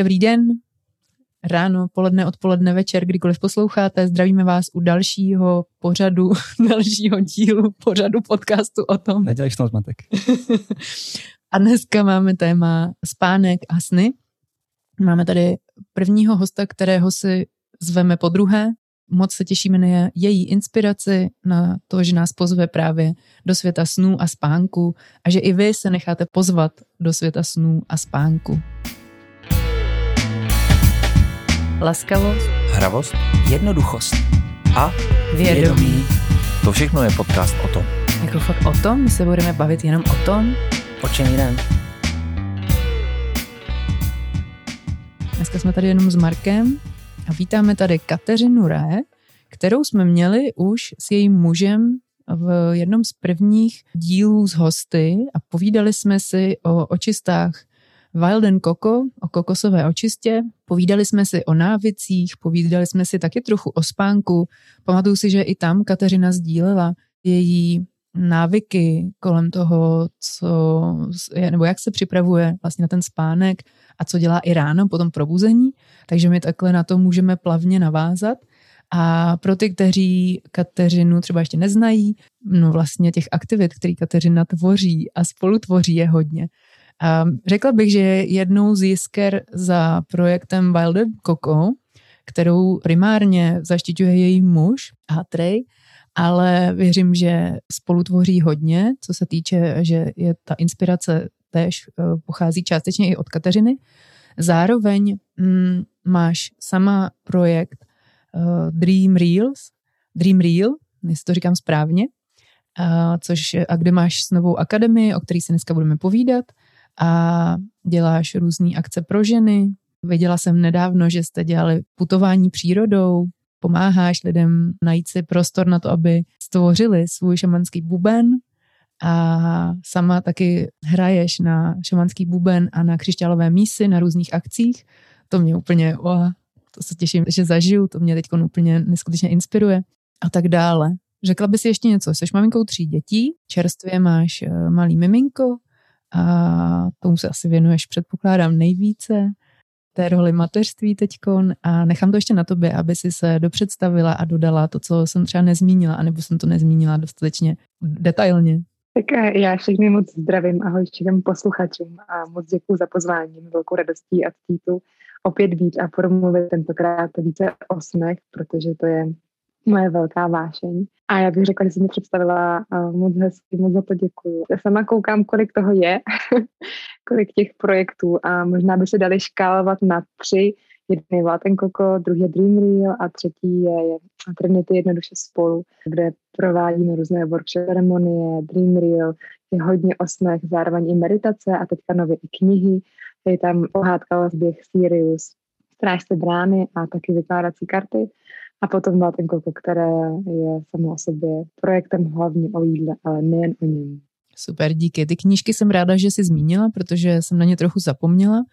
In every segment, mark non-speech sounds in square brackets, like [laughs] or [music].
Dobrý den, ráno, poledne, odpoledne, večer, kdykoliv posloucháte. Zdravíme vás u dalšího pořadu, [laughs] dalšího dílu pořadu podcastu o tom. Nedělej to zmatek. [laughs] a dneska máme téma spánek a sny. Máme tady prvního hosta, kterého si zveme po druhé. Moc se těšíme na její inspiraci, na to, že nás pozve právě do světa snů a spánku a že i vy se necháte pozvat do světa snů a spánku. Laskavost, hravost, jednoduchost a vědomí. To všechno je podcast o tom. Jako fakt o tom? My se budeme bavit jenom o tom? O čem jiném? Dneska jsme tady jenom s Markem a vítáme tady Kateřinu Ré, kterou jsme měli už s jejím mužem v jednom z prvních dílů z hosty a povídali jsme si o očistách Wild and Coco, o kokosové očistě. Povídali jsme si o návicích, povídali jsme si taky trochu o spánku. Pamatuju si, že i tam Kateřina sdílela její návyky kolem toho, co, nebo jak se připravuje vlastně na ten spánek a co dělá i ráno po tom probuzení. Takže my takhle na to můžeme plavně navázat. A pro ty, kteří Kateřinu třeba ještě neznají, no vlastně těch aktivit, které Kateřina tvoří a spolu tvoří je hodně. A řekla bych, že je jednou z jisker za projektem Wild Coco, kterou primárně zaštiťuje její muž, Hatrej, ale věřím, že spolu tvoří hodně, co se týče, že je ta inspirace též eh, pochází částečně i od Kateřiny. Zároveň mm, máš sama projekt uh, Dream Reels, Dream Reel, jestli to říkám správně, a, což, a kde máš novou akademii, o který si dneska budeme povídat a děláš různé akce pro ženy. Viděla jsem nedávno, že jste dělali putování přírodou, pomáháš lidem najít si prostor na to, aby stvořili svůj šamanský buben a sama taky hraješ na šamanský buben a na křišťálové mísy na různých akcích. To mě úplně, oh, to se těším, že zažiju, to mě teď úplně neskutečně inspiruje a tak dále. Řekla bys ještě něco, jsi maminkou tří dětí, čerstvě máš eh, malý miminko, a tomu se asi věnuješ, předpokládám, nejvíce té roli mateřství teďkon a nechám to ještě na tobě, aby si se dopředstavila a dodala to, co jsem třeba nezmínila, anebo jsem to nezmínila dostatečně detailně. Tak já všechny moc zdravím, ahoj všem posluchačům a moc děkuji za pozvání. Velkou radostí a ctítu opět být a promluvit tentokrát více o snech, protože to je moje velká vášeň. A já bych řekla, že jsi mi představila moc hezky, moc za to děkuju. Já sama koukám, kolik toho je, [laughs] kolik těch projektů a možná by se dali škálovat na tři. Jeden je Váten Koko, druhý je Dream Reel a třetí je, je Trinity jednoduše spolu, kde provádíme různé workshop ceremonie, Dream Reel, je hodně o snech, zároveň i meditace a teďka nově i knihy. Je tam pohádka o zběh Sirius, Strážce brány a taky vykládací karty. A potom ten koko, které je samo o sobě projektem hlavně o jídle, ale nejen o něm. Super, díky. Ty knížky jsem ráda, že jsi zmínila, protože jsem na ně trochu zapomněla,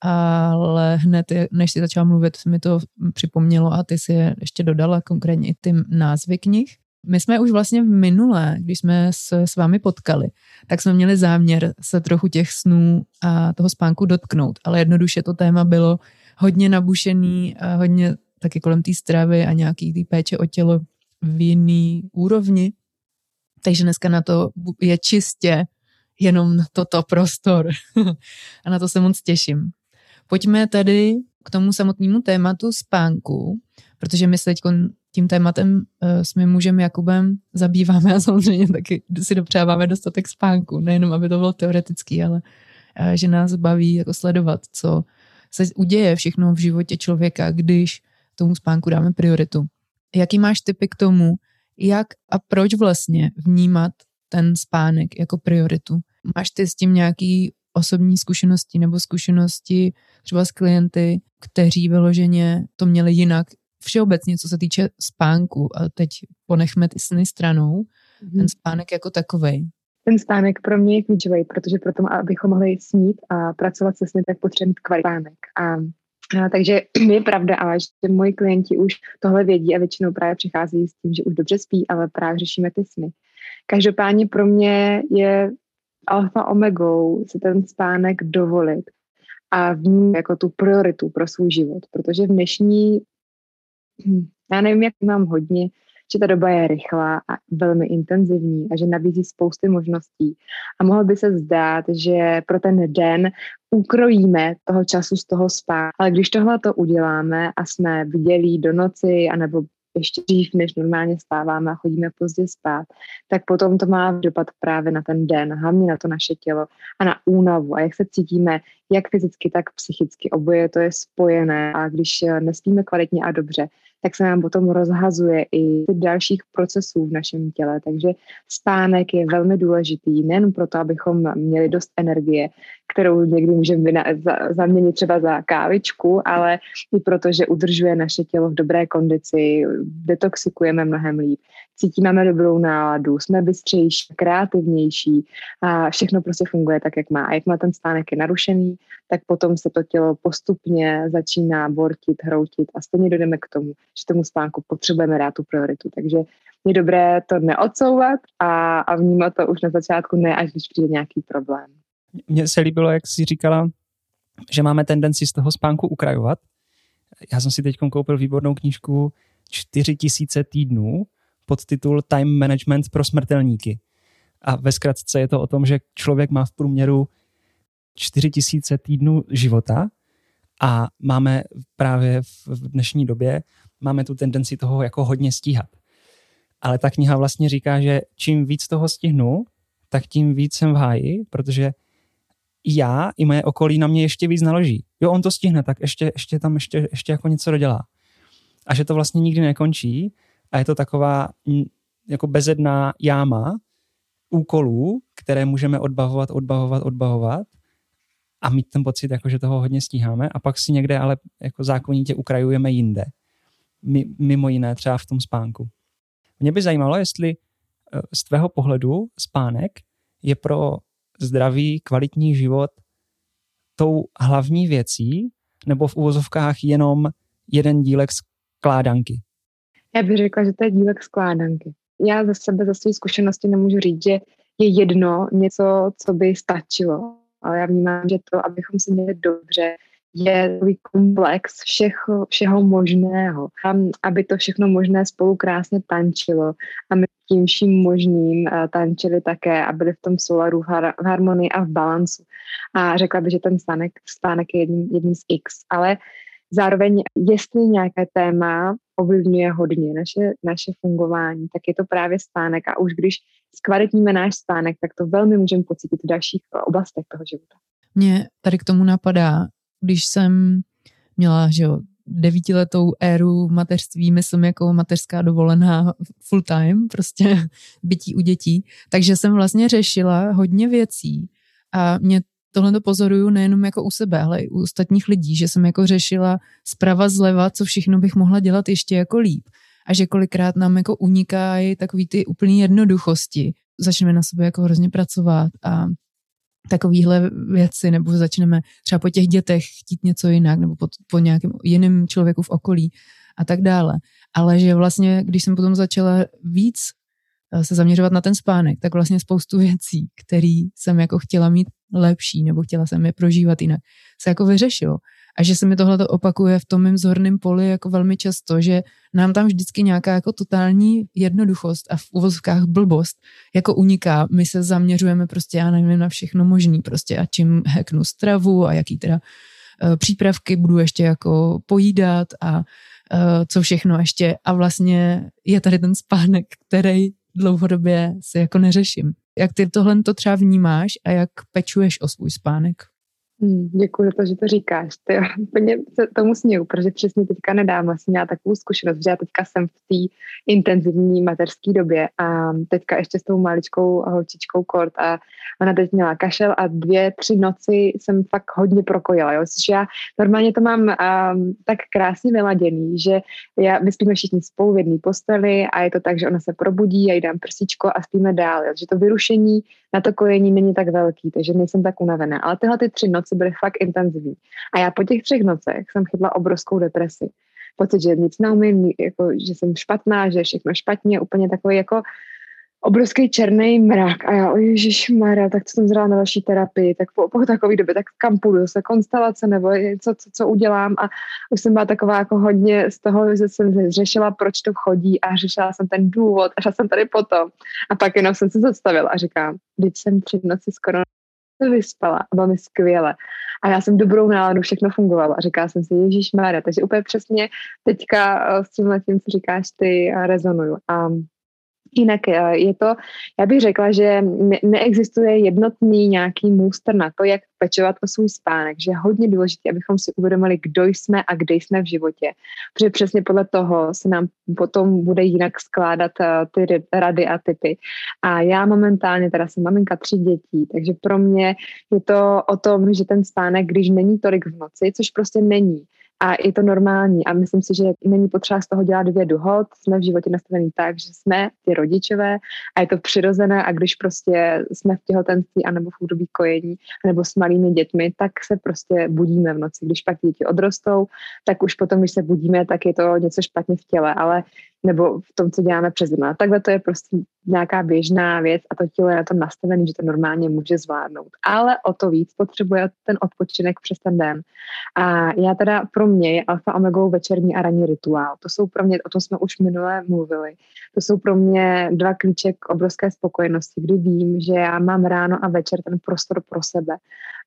ale hned, než jsi začala mluvit, mi to připomnělo a ty si je ještě dodala konkrétně i ty názvy knih. My jsme už vlastně v minulé, když jsme se s vámi potkali, tak jsme měli záměr se trochu těch snů a toho spánku dotknout, ale jednoduše to téma bylo hodně nabušený, hodně taky kolem té stravy a nějaký té péče o tělo v jiný úrovni. Takže dneska na to je čistě jenom toto prostor. [laughs] a na to se moc těším. Pojďme tedy k tomu samotnému tématu spánku, protože my se teď tím tématem eh, s mým mužem Jakubem zabýváme a [laughs] samozřejmě taky si dopřáváme dostatek spánku. Nejenom, aby to bylo teoretický, ale eh, že nás baví jako sledovat, co se uděje všechno v životě člověka, když tomu spánku dáme prioritu. Jaký máš typy k tomu, jak a proč vlastně vnímat ten spánek jako prioritu? Máš ty s tím nějaký osobní zkušenosti nebo zkušenosti třeba s klienty, kteří vyloženě to měli jinak všeobecně, co se týče spánku a teď ponechme ty sny stranou, mm-hmm. ten spánek jako takovej. Ten spánek pro mě je klíčový, protože proto, abychom mohli snít a pracovat se sny, tak potřebujeme kvalitní spánek. A, takže [clears throat] je pravda, ale že moji klienti už tohle vědí a většinou právě přichází s tím, že už dobře spí, ale právě řešíme ty sny. Každopádně pro mě je alfa omegou si ten spánek dovolit a vnímat jako tu prioritu pro svůj život, protože v dnešní, hm, já nevím, jak mám hodně, že ta doba je rychlá a velmi intenzivní a že nabízí spousty možností. A mohlo by se zdát, že pro ten den ukrojíme toho času z toho spát. Ale když tohle to uděláme a jsme viděli do noci, anebo ještě dřív, než normálně stáváme a chodíme pozdě spát, tak potom to má dopad právě na ten den, hlavně na to naše tělo a na únavu a jak se cítíme, jak fyzicky, tak psychicky. Oboje to je spojené a když nespíme kvalitně a dobře, tak se nám potom rozhazuje i dalších procesů v našem těle. Takže spánek je velmi důležitý, nejen proto, abychom měli dost energie, kterou někdy můžeme za- zaměnit třeba za kávičku, ale i proto, že udržuje naše tělo v dobré kondici, detoxikujeme mnohem líp, cítíme dobrou náladu, jsme bystřejší, kreativnější a všechno prostě funguje tak, jak má. A jak má ten stánek je narušený, tak potom se to tělo postupně začíná bortit, hroutit a stejně dojdeme k tomu, že tomu spánku potřebujeme dát tu prioritu. Takže je dobré to neodsouvat a, a vnímat to už na začátku, ne až když přijde nějaký problém. Mně se líbilo, jak jsi říkala, že máme tendenci z toho spánku ukrajovat. Já jsem si teď koupil výbornou knížku 4000 týdnů pod titul Time Management pro smrtelníky. A ve zkratce je to o tom, že člověk má v průměru 4000 týdnů života a máme právě v dnešní době máme tu tendenci toho jako hodně stíhat. Ale ta kniha vlastně říká, že čím víc toho stihnu, tak tím víc jsem v háji, protože já i moje okolí na mě ještě víc naloží. Jo, on to stihne, tak ještě, ještě tam ještě, ještě jako něco dodělá. A že to vlastně nikdy nekončí a je to taková jako bezedná jáma úkolů, které můžeme odbavovat, odbavovat, odbavovat a mít ten pocit, jako, že toho hodně stíháme a pak si někde ale jako zákonitě ukrajujeme jinde. Mimo jiné třeba v tom spánku. Mě by zajímalo, jestli eh, z tvého pohledu spánek je pro zdravý, kvalitní život tou hlavní věcí, nebo v uvozovkách jenom jeden dílek skládanky? Já bych řekla, že to je dílek skládanky. Já za sebe, za své zkušenosti nemůžu říct, že je jedno něco, co by stačilo. Ale já vnímám, že to, abychom se měli dobře, je takový komplex všech, všeho možného. A aby to všechno možné spolu krásně tančilo a my tím vším možným uh, tančili také a byli v tom har- v harmonii a v balancu. A řekla bych, že ten stánek, stánek je jedním, jedním z X. Ale zároveň, jestli nějaké téma ovlivňuje hodně naše, naše fungování, tak je to právě stánek. A už když zkvalitníme náš stánek, tak to velmi můžeme pocítit v dalších oblastech toho života. Mě tady k tomu napadá, když jsem měla, že jo, devítiletou éru mateřství, myslím jako mateřská dovolená full time, prostě [laughs] bytí u dětí, takže jsem vlastně řešila hodně věcí a mě tohle to pozoruju nejenom jako u sebe, ale i u ostatních lidí, že jsem jako řešila zprava zleva, co všechno bych mohla dělat ještě jako líp. A že kolikrát nám jako unikají takový ty úplný jednoduchosti. Začneme na sobě jako hrozně pracovat a takovýhle věci, nebo začneme třeba po těch dětech chtít něco jinak, nebo po, po nějakém jiném člověku v okolí a tak dále. Ale že vlastně, když jsem potom začala víc eh, se zaměřovat na ten spánek, tak vlastně spoustu [laughs] věcí, které jsem jako chtěla mít lepší, nebo chtěla jsem je prožívat jinak, se jako vyřešilo. A že se mi tohle opakuje v tom mém zorném poli jako velmi často, že nám tam vždycky nějaká jako totální jednoduchost a v uvozovkách blbost jako uniká. My se zaměřujeme prostě, já nevím, na všechno možný prostě a čím heknu stravu a jaký teda uh, přípravky budu ještě jako pojídat a uh, co všechno ještě. A vlastně je tady ten spánek, který dlouhodobě si jako neřeším. Jak ty tohle to třeba vnímáš a jak pečuješ o svůj spánek? Hmm, děkuji za to, že to říkáš. Ty, úplně se tomu směju, protože přesně teďka nedávno jsem měla takovou zkušenost, že já teďka jsem v té intenzivní materské době a teďka ještě s tou maličkou holčičkou kort a ona teď měla kašel a dvě, tři noci jsem fakt hodně prokojila. Jo? Což já normálně to mám um, tak krásně vyladěný, že já, my spíme všichni spolu v jedné posteli a je to tak, že ona se probudí, já jí dám prsíčko a spíme dál. Jo? Že to vyrušení na to kojení není tak velký, takže nejsem tak unavená. Ale tyhle ty tři noci byly fakt intenzivní. A já po těch třech nocech jsem chytla obrovskou depresi. Pocit, že nic neumím, jako, že jsem špatná, že všechno špatně, úplně takový jako obrovský černý mrak a já, Ježíš Mara, tak co jsem zrala na další terapii, tak po, po takové době, tak kam půjdu, zase konstelace nebo co, co, co udělám a už jsem byla taková jako hodně z toho, že jsem řešila, proč to chodí a řešila jsem ten důvod a šla jsem tady potom a pak jenom jsem se zastavila a říkám, teď jsem tři noci skoro vyspala a byla mi skvěle. A já jsem dobrou náladu, všechno fungovalo a říkala jsem si, Ježíš Mára, takže úplně přesně teďka eh, s tím, tím, co říkáš ty, rezonuju. A Jinak eh, je to, já bych řekla, že ne, neexistuje jednotný nějaký můster na to, jak pečovat o svůj spánek, že je hodně důležité, abychom si uvědomili, kdo jsme a kde jsme v životě. Protože přesně podle toho se nám potom bude jinak skládat uh, ty rady a typy. A já momentálně teda jsem maminka tři dětí, takže pro mě je to o tom, že ten spánek, když není tolik v noci, což prostě není, a je to normální a myslím si, že není potřeba z toho dělat dvě duhot. Jsme v životě nastavení tak, že jsme ty rodičové a je to přirozené a když prostě jsme v těhotenství anebo v období kojení nebo s malými dětmi, tak se prostě budíme v noci. Když pak děti odrostou, tak už potom, když se budíme, tak je to něco špatně v těle, ale nebo v tom, co děláme přes den. A takhle to je prostě nějaká běžná věc a to tělo je na tom nastavené, že to normálně může zvládnout. Ale o to víc potřebuje ten odpočinek přes ten den. A já teda pro mě je alfa omegou večerní a ranní rituál. To jsou pro mě, o tom jsme už minule mluvili, to jsou pro mě dva klíče k obrovské spokojenosti, kdy vím, že já mám ráno a večer ten prostor pro sebe.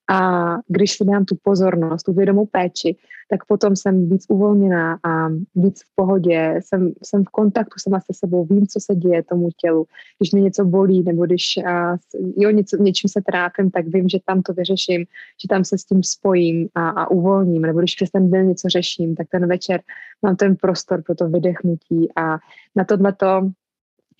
A když si dám tu pozornost, tu vědomou péči, tak potom jsem víc uvolněná a víc v pohodě, jsem, jsem v kontaktu sama se sebou, vím, co se děje tomu tělu. Když mě něco bolí, nebo když a, jo, něco, něčím se trápím, tak vím, že tam to vyřeším, že tam se s tím spojím a, a uvolním. Nebo když přes ten den něco řeším, tak ten večer mám ten prostor pro to vydechnutí a na tohleto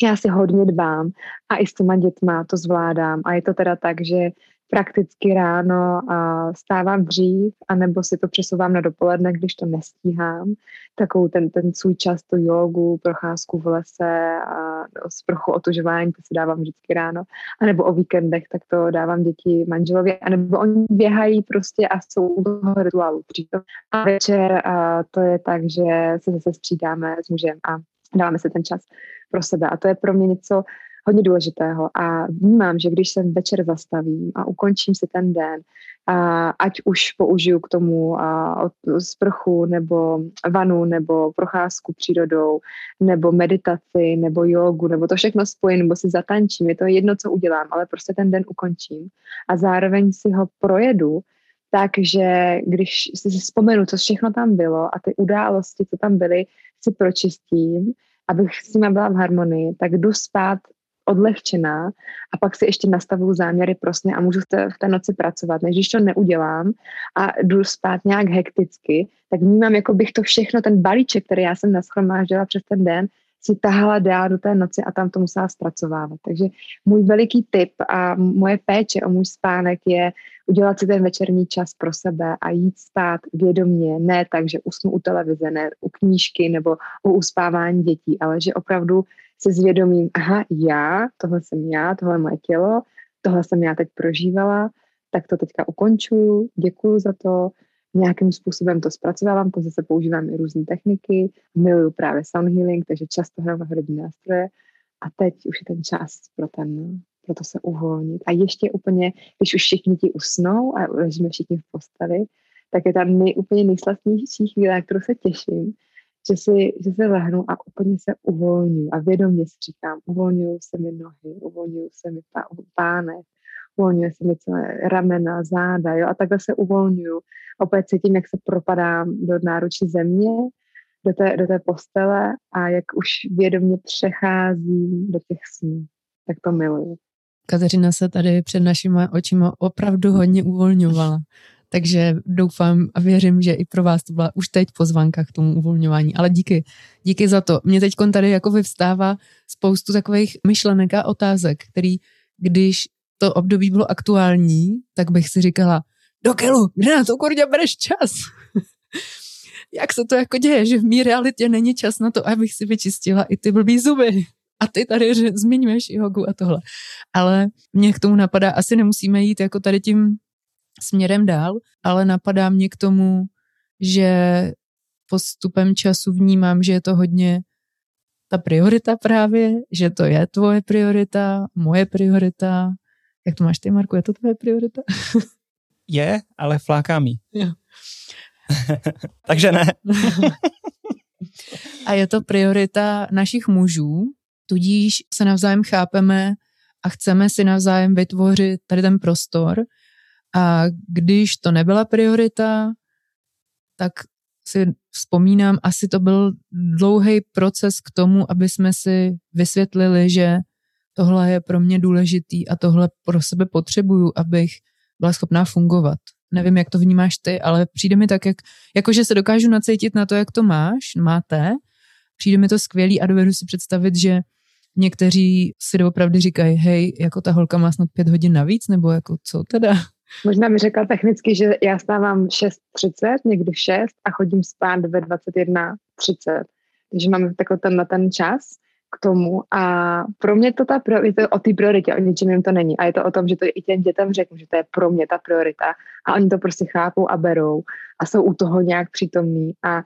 já si hodně dbám a i s těma dětma to zvládám. A je to teda tak, že prakticky ráno a stávám dřív, anebo si to přesouvám na dopoledne, když to nestíhám. Takovou ten, ten svůj čas, tu jogu, procházku v lese a sprchu otužování, to si dávám vždycky ráno. A nebo o víkendech, tak to dávám děti manželovi, anebo oni běhají prostě a jsou u toho rituálu. A večer a to je tak, že se zase střídáme s mužem a dáváme si ten čas pro sebe. A to je pro mě něco, hodně důležitého. A vnímám, že když se večer zastavím a ukončím si ten den, a ať už použiju k tomu a, sprchu nebo vanu nebo procházku přírodou nebo meditaci nebo jogu nebo to všechno spojím nebo si zatančím, je to jedno, co udělám, ale prostě ten den ukončím a zároveň si ho projedu takže když si vzpomenu, co všechno tam bylo a ty události, co tam byly, si pročistím, abych s nimi byla v harmonii, tak jdu spát odlehčená a pak si ještě nastavuju záměry pro sny a můžu v té, v té noci pracovat. Než když to neudělám a jdu spát nějak hekticky, tak vnímám, jako bych to všechno, ten balíček, který já jsem naschromáždila přes ten den, si tahala dál do té noci a tam to musela zpracovávat. Takže můj veliký tip a moje péče o můj spánek je udělat si ten večerní čas pro sebe a jít spát vědomně, ne tak, že usnu u televize, ne u knížky nebo u uspávání dětí, ale že opravdu se zvědomím, aha, já, tohle jsem já, tohle je moje tělo, tohle jsem já teď prožívala, tak to teďka ukončuju, děkuju za to, nějakým způsobem to zpracovávám, to zase používám i různé techniky, miluju právě sound healing, takže často hraju na hudební nástroje. A teď už je ten čas pro, ten, pro to se uvolnit. A ještě úplně, když už všichni ti usnou a ležíme všichni v posteli, tak je tam nej, úplně nejslavnější chvíle, kterou se těším, že, si, že se lehnu a úplně se uvolňuji a vědomě si říkám, uvolňuju se mi nohy, uvolňuju se mi pá, pánek, uvolňuje se mi celé ramena, záda, jo, a takhle se uvolňuju. Opět cítím, jak se propadám do náručí země, do té, do té postele a jak už vědomě přecházím do těch snů. Tak to miluju. Kateřina se tady před našimi očima opravdu hodně uvolňovala. Takže doufám a věřím, že i pro vás to byla už teď pozvanka k tomu uvolňování. Ale díky, díky za to. Mně teď tady jako vyvstává spoustu takových myšlenek a otázek, který když to období bylo aktuální, tak bych si říkala, do kelu, kde na to kurňa bereš čas? [laughs] Jak se to jako děje, že v mý realitě není čas na to, abych si vyčistila i ty blbý zuby. A ty tady že zmiňuješ jogu a tohle. Ale mě k tomu napadá, asi nemusíme jít jako tady tím směrem dál, ale napadá mě k tomu, že postupem času vnímám, že je to hodně ta priorita právě, že to je tvoje priorita, moje priorita. Jak to máš ty, Marku, je to tvoje priorita? je, ale fláká mi. [laughs] Takže ne. a je to priorita našich mužů, tudíž se navzájem chápeme a chceme si navzájem vytvořit tady ten prostor. A když to nebyla priorita, tak si vzpomínám, asi to byl dlouhý proces k tomu, aby jsme si vysvětlili, že tohle je pro mě důležitý a tohle pro sebe potřebuju, abych byla schopná fungovat. Nevím, jak to vnímáš ty, ale přijde mi tak, jak, jakože se dokážu nacítit na to, jak to máš, máte. Přijde mi to skvělý a dovedu si představit, že někteří si doopravdy říkají, hej, jako ta holka má snad pět hodin navíc, nebo jako co teda? Možná mi řekla technicky, že já stávám 6.30, někdy v 6 a chodím spát ve 21.30. Takže mám takový ten ten čas k tomu. A pro mě to ta je to o té prioritě, o ničem jim to není. A je to o tom, že to i těm dětem řeknu, že to je pro mě ta priorita. A oni to prostě chápou a berou a jsou u toho nějak přítomní. A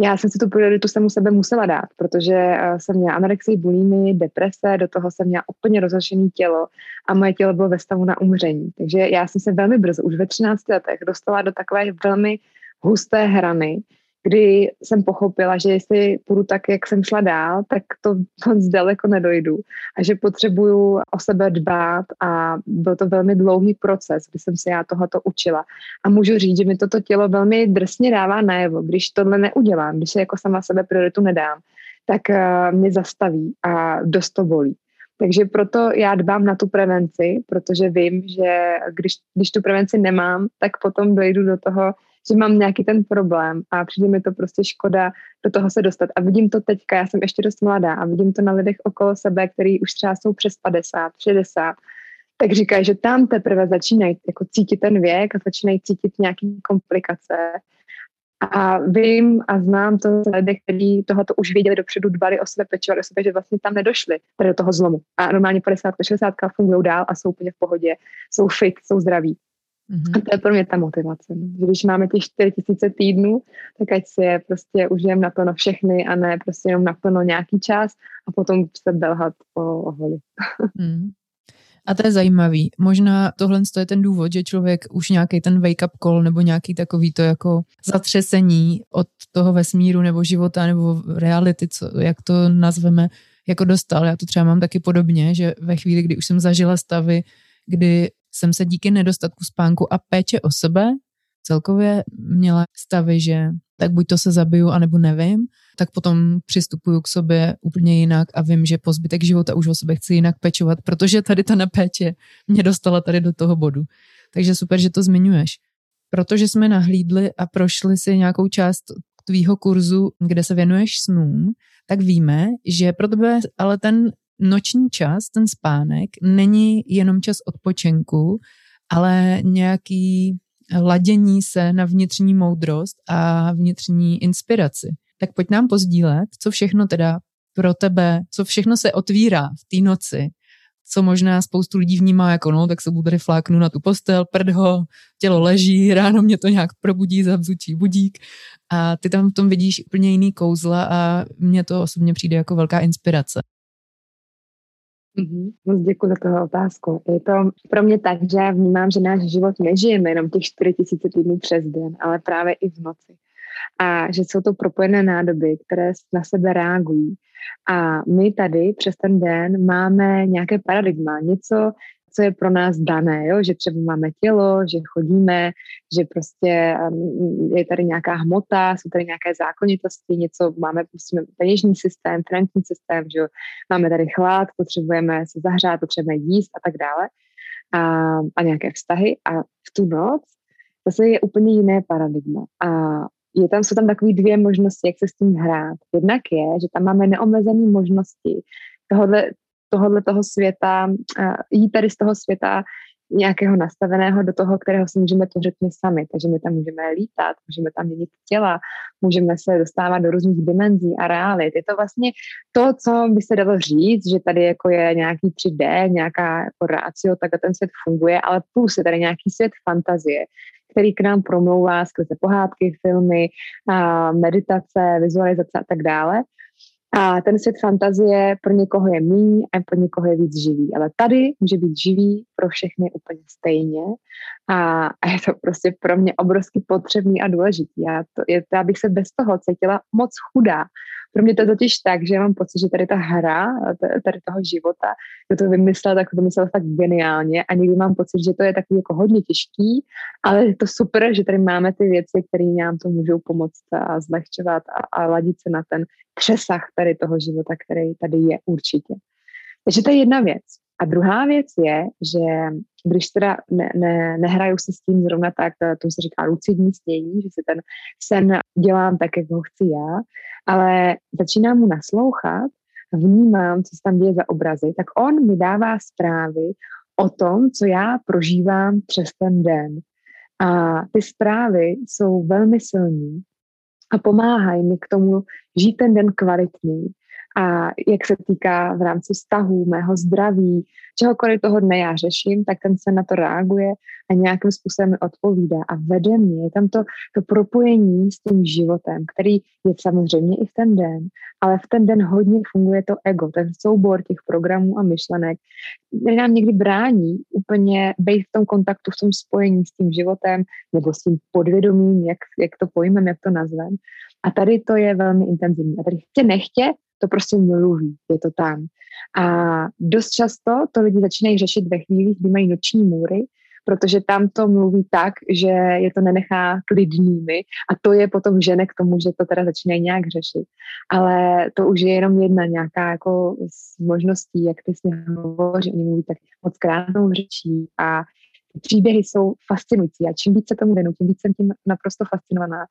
já jsem si tu prioritu jsem u sebe musela dát, protože eh, jsem měla anorexii, bulimy, deprese, do toho jsem měla úplně rozhošené tělo a moje tělo bylo ve stavu na umření. Takže já jsem se velmi brzo, už ve 13 letech, dostala do takové velmi husté hrany, kdy jsem pochopila, že jestli půjdu tak, jak jsem šla dál, tak to moc daleko nedojdu a že potřebuju o sebe dbát a byl to velmi dlouhý proces, kdy jsem se já tohoto učila. A můžu říct, že mi toto tělo velmi drsně dává najevo, když tohle neudělám, když se jako sama sebe prioritu nedám, tak uh, mě zastaví a dost to bolí. Takže proto já dbám na tu prevenci, protože vím, že když, když tu prevenci nemám, tak potom dojdu do toho, že mám nějaký ten problém a přijde mi to prostě škoda do toho se dostat. A vidím to teďka, já jsem ještě dost mladá a vidím to na lidech okolo sebe, který už třeba jsou přes 50, 60, tak říkají, že tam teprve začínají jako cítit ten věk a začínají cítit nějaké komplikace. A vím a znám to lidé, kteří tohoto už věděli dopředu, dbali o sebe, pečovali o sebe, že vlastně tam nedošli tady do toho zlomu. A normálně 50, 60 fungují dál a jsou úplně v pohodě, jsou fit, jsou zdraví. Mm-hmm. A to je pro mě ta motivace. No. Že když máme těch 4000 týdnů, tak ať si je prostě užijem naplno všechny a ne prostě jenom naplno nějaký čas a potom se belhat o, o holi. [laughs] Mm. A to je zajímavý. Možná tohle je ten důvod, že člověk už nějaký ten wake-up call nebo nějaký takový to jako zatřesení od toho vesmíru nebo života nebo reality, co, jak to nazveme, jako dostal. Já to třeba mám taky podobně, že ve chvíli, kdy už jsem zažila stavy, kdy jsem se díky nedostatku spánku a péče o sebe celkově měla stavy, že tak buď to se zabiju, anebo nevím, tak potom přistupuju k sobě úplně jinak a vím, že po zbytek života už o sebe chci jinak pečovat, protože tady ta nepéče mě dostala tady do toho bodu. Takže super, že to zmiňuješ. Protože jsme nahlídli a prošli si nějakou část tvýho kurzu, kde se věnuješ snům, tak víme, že pro tebe ale ten noční čas, ten spánek, není jenom čas odpočinku, ale nějaký ladění se na vnitřní moudrost a vnitřní inspiraci. Tak pojď nám pozdílet, co všechno teda pro tebe, co všechno se otvírá v té noci, co možná spoustu lidí vnímá jako no, tak se budu tady fláknu na tu postel, prdho, tělo leží, ráno mě to nějak probudí, zavzučí budík a ty tam v tom vidíš úplně jiný kouzla a mně to osobně přijde jako velká inspirace. Mm-hmm. Moc děkuji za toho otázku. Je to pro mě tak, že já vnímám, že náš život nežijeme jenom těch 4000 týdnů přes den, ale právě i v noci. A že jsou to propojené nádoby, které na sebe reagují. A my tady přes ten den máme nějaké paradigma, něco, co je pro nás dané, jo? že třeba máme tělo, že chodíme, že prostě um, je tady nějaká hmota, jsou tady nějaké zákonitosti, něco máme, musíme peněžní systém, finanční systém, že máme tady chlad, potřebujeme se zahřát, potřebujeme jíst a tak dále a, a nějaké vztahy a v tu noc zase je úplně jiné paradigma a je tam, jsou tam takové dvě možnosti, jak se s tím hrát. Jednak je, že tam máme neomezené možnosti tohohle, tohohle toho světa, jít tady z toho světa nějakého nastaveného do toho, kterého si můžeme tvořit my sami. Takže my tam můžeme lítat, můžeme tam měnit těla, můžeme se dostávat do různých dimenzí a realit. Je to vlastně to, co by se dalo říct, že tady jako je nějaký 3D, nějaká jako rácio, tak ten svět funguje, ale plus je tady nějaký svět fantazie, který k nám promlouvá skrze pohádky, filmy, meditace, vizualizace a tak dále. A ten svět fantazie pro někoho je méně a pro někoho je víc živý. Ale tady může být živý pro všechny úplně stejně. A, a je to prostě pro mě obrovsky potřebný a důležitý. Já, to, je, já bych se bez toho cítila moc chudá. Pro mě to je totiž tak, že mám pocit, že tady ta hra, tady toho života, kdo to vymyslel, tak to vymyslel fakt geniálně a někdy mám pocit, že to je takový jako hodně těžký, ale je to super, že tady máme ty věci, které nám to můžou pomoct a zlehčovat a, a ladit se na ten přesah tady toho života, který tady je určitě. Takže to je jedna věc. A druhá věc je, že když teda ne, ne, nehraju se s tím zrovna tak, to se říká lucidní snění, že si ten sen dělám tak, jak ho chci já, ale začínám mu naslouchat, vnímám, co se tam děje za obrazy, tak on mi dává zprávy o tom, co já prožívám přes ten den. A ty zprávy jsou velmi silné a pomáhají mi k tomu žít ten den kvalitněji a jak se týká v rámci vztahů, mého zdraví, čehokoliv toho dne já řeším, tak ten se na to reaguje a nějakým způsobem odpovídá a vede mě. Je tam to, to propojení s tím životem, který je samozřejmě i v ten den, ale v ten den hodně funguje to ego, ten soubor těch programů a myšlenek, který nám někdy brání úplně být v tom kontaktu, v tom spojení s tím životem nebo s tím podvědomím, jak, jak to pojmeme, jak to nazvem. A tady to je velmi intenzivní. A tady chtě nechtě to prostě mluví, je to tam. A dost často to lidi začínají řešit ve chvíli, kdy mají noční můry, protože tam to mluví tak, že je to nenechá klidnými a to je potom žene k tomu, že to teda začínají nějak řešit. Ale to už je jenom jedna nějaká jako z možností, jak ty si hovoří, oni mluví tak moc krásnou řečí a příběhy jsou fascinující a čím víc se tomu věnu, tím víc jsem tím naprosto fascinovaná.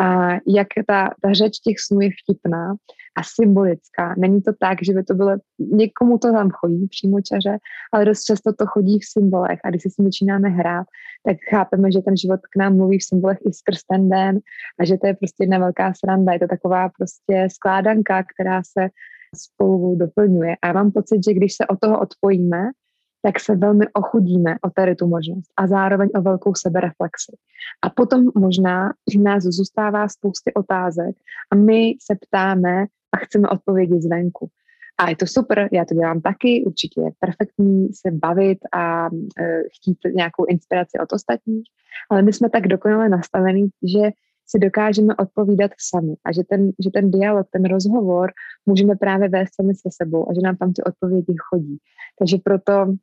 A jak ta, ta řeč těch snů je vtipná a symbolická. Není to tak, že by to bylo, někomu to tam chodí přímo čaře, ale dost často to chodí v symbolech a když si s začínáme hrát, tak chápeme, že ten život k nám mluví v symbolech i skrz ten den a že to je prostě jedna velká sranda. Je to taková prostě skládanka, která se spolu doplňuje. A já mám pocit, že když se od toho odpojíme, tak se velmi ochudíme o tady tu možnost a zároveň o velkou sebereflexi. A potom možná v nás zůstává spousty otázek a my se ptáme a chceme odpovědi zvenku. A je to super, já to dělám taky, určitě je perfektní se bavit a e, chtít nějakou inspiraci od ostatních, ale my jsme tak dokonale nastavení, že si dokážeme odpovídat sami a že ten, že ten dialog, ten rozhovor můžeme právě vést sami se sebou a že nám tam ty odpovědi chodí. Takže proto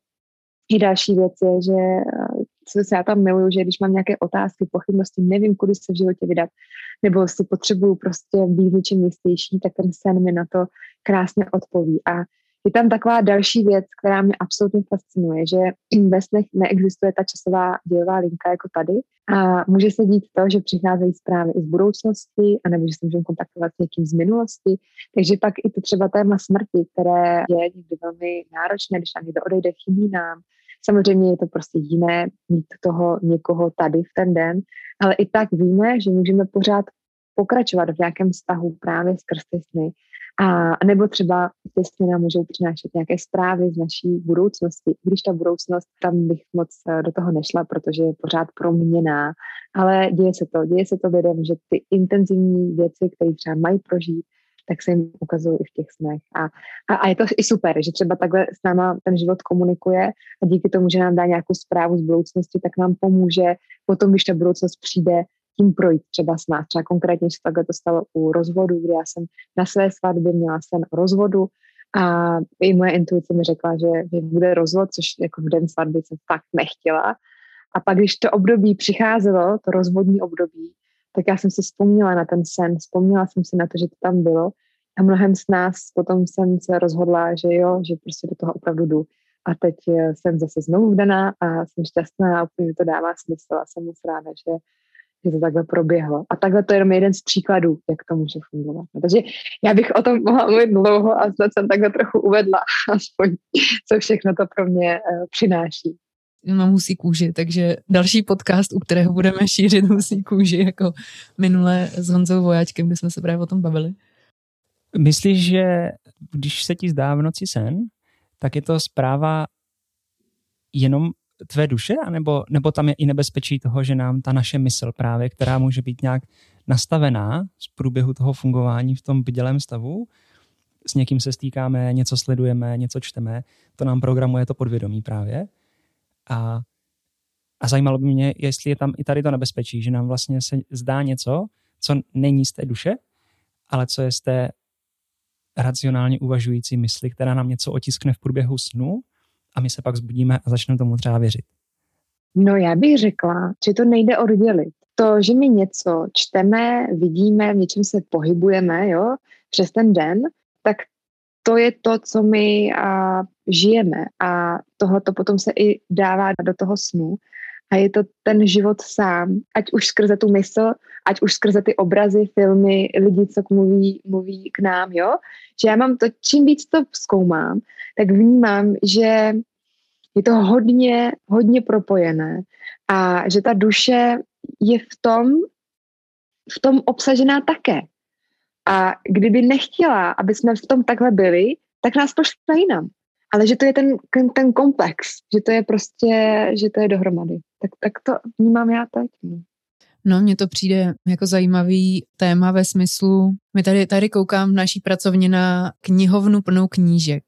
i další věc je, že eh, co se já tam miluju, že když mám nějaké otázky, pochybnosti, nevím, kudy se v životě vydat, nebo si potřebuju prostě být něčím jistější, tak ten sen mi na to krásně odpoví. A je tam taková další věc, která mě absolutně fascinuje, že [clears throat] ve snech neexistuje ta časová dějová linka jako tady a může se dít to, že přicházejí zprávy i z budoucnosti, anebo že se můžeme kontaktovat s někým z minulosti. Takže pak i to třeba téma smrti, které je někdy velmi náročné, když nám někdo odejde, chybí nám. Samozřejmě je to prostě jiné mít toho někoho tady v ten den, ale i tak víme, že můžeme pořád pokračovat v nějakém vztahu právě skrz ty sny a nebo třeba sny nám můžou přinášet nějaké zprávy z naší budoucnosti, když ta budoucnost, tam bych moc eh, do toho nešla, protože je pořád proměná, ale děje se to, děje se to lidem, že ty intenzivní věci, které třeba mají prožít, tak se jim ukazují i v těch snech. A, a, a je to i super, že třeba takhle s náma ten život komunikuje a díky tomu, že nám dá nějakou zprávu z budoucnosti, tak nám pomůže potom, když ta budoucnost přijde, tím projít třeba s nás. Třeba konkrétně se takhle to stalo u rozvodu, kdy já jsem na své svatbě měla sen o rozvodu a i moje intuice mi řekla, že bude rozvod, což jako v den svatby jsem fakt nechtěla. A pak, když to období přicházelo, to rozvodní období, tak já jsem si vzpomněla na ten sen, vzpomněla jsem si na to, že to tam bylo a mnohem z nás potom jsem se rozhodla, že jo, že prostě do toho opravdu jdu. A teď eh, jsem zase znovu vdaná a jsem šťastná a úplně to dává smysl a jsem moc ráda, že že to takhle proběhlo. A takhle to je jenom jeden z příkladů, jak to může fungovat. No, takže já bych o tom mohla mluvit dlouho a snad jsem takhle trochu uvedla, [laughs] aspoň co všechno to pro mě uh, přináší. Mám husí kůži, takže další podcast, u kterého budeme šířit husí kůži, jako minule s Honzou Vojáčkem, kdy jsme se právě o tom bavili. Myslíš, že když se ti zdá v noci sen, tak je to zpráva jenom tvé duše, anebo, nebo tam je i nebezpečí toho, že nám ta naše mysl právě, která může být nějak nastavená z průběhu toho fungování v tom bdělém stavu, s někým se stýkáme, něco sledujeme, něco čteme, to nám programuje to podvědomí právě. A, a zajímalo by mě, jestli je tam i tady to nebezpečí, že nám vlastně se zdá něco, co není z té duše, ale co je z té racionálně uvažující mysli, která nám něco otiskne v průběhu snu a my se pak zbudíme a začneme tomu třeba věřit. No já bych řekla, že to nejde oddělit. To, že my něco čteme, vidíme, v něčem se pohybujeme, jo, přes ten den, tak to je to, co my a, žijeme a tohle to potom se i dává do toho snu a je to ten život sám, ať už skrze tu mysl, ať už skrze ty obrazy, filmy, lidi, co mluví, mluví k nám, jo, že já mám to, čím víc to zkoumám, tak vnímám, že je to hodně, hodně propojené a že ta duše je v tom, v tom obsažená také. A kdyby nechtěla, aby jsme v tom takhle byli, tak nás pošle jinam. Ale že to je ten, ten, komplex, že to je prostě, že to je dohromady. Tak, tak to vnímám já teď. No. No, mně to přijde jako zajímavý téma ve smyslu, my tady, tady koukám v naší pracovně na knihovnu plnou knížek.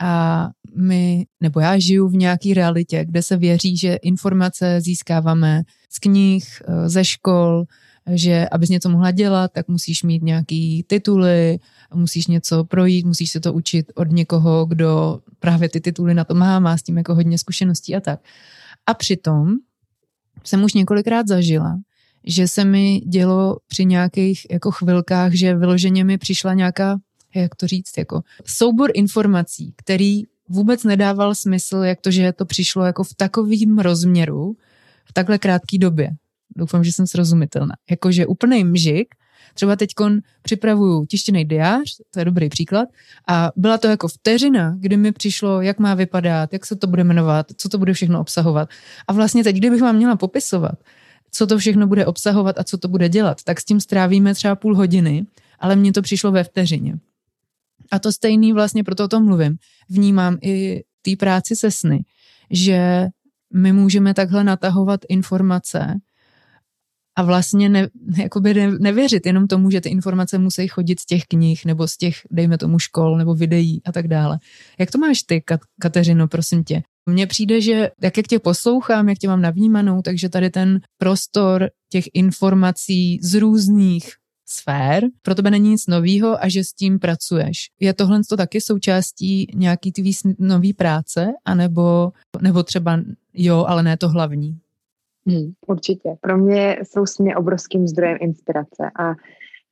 A my, nebo já žiju v nějaké realitě, kde se věří, že informace získáváme z knih, eh, ze škol, že abys něco mohla dělat, tak musíš mít nějaký tituly, musíš něco projít, musíš se to učit od někoho, kdo právě ty tituly na to má, má s tím jako hodně zkušeností a tak. A přitom jsem už několikrát zažila, že se mi dělo při nějakých jako chvilkách, že vyloženě mi přišla nějaká, jak to říct, jako soubor informací, který vůbec nedával smysl, jak to, že to přišlo jako v takovým rozměru, v takhle krátké době. Doufám, že jsem srozumitelná. Jakože úplný mžik, třeba teď připravuju tištěný diář, to je dobrý příklad, a byla to jako vteřina, kdy mi přišlo, jak má vypadat, jak se to bude jmenovat, co to bude všechno obsahovat. A vlastně teď, kdybych vám měla popisovat, co to všechno bude obsahovat a co to bude dělat, tak s tím strávíme třeba půl hodiny, ale mně to přišlo ve vteřině. A to stejný vlastně, proto o tom mluvím, vnímám i té práci se sny, že my můžeme takhle natahovat informace a vlastně ne, jakoby ne, nevěřit jenom tomu, že ty informace musí chodit z těch knih nebo z těch, dejme tomu, škol nebo videí a tak dále. Jak to máš ty, Kateřino, prosím tě? Mně přijde, že jak, jak tě poslouchám, jak tě mám navnímanou, takže tady ten prostor těch informací z různých sfér, pro tebe není nic novýho a že s tím pracuješ. Je tohle to taky součástí nějaký tvý nový práce, anebo, nebo třeba jo, ale ne to hlavní? Hmm, určitě. Pro mě jsou sny obrovským zdrojem inspirace a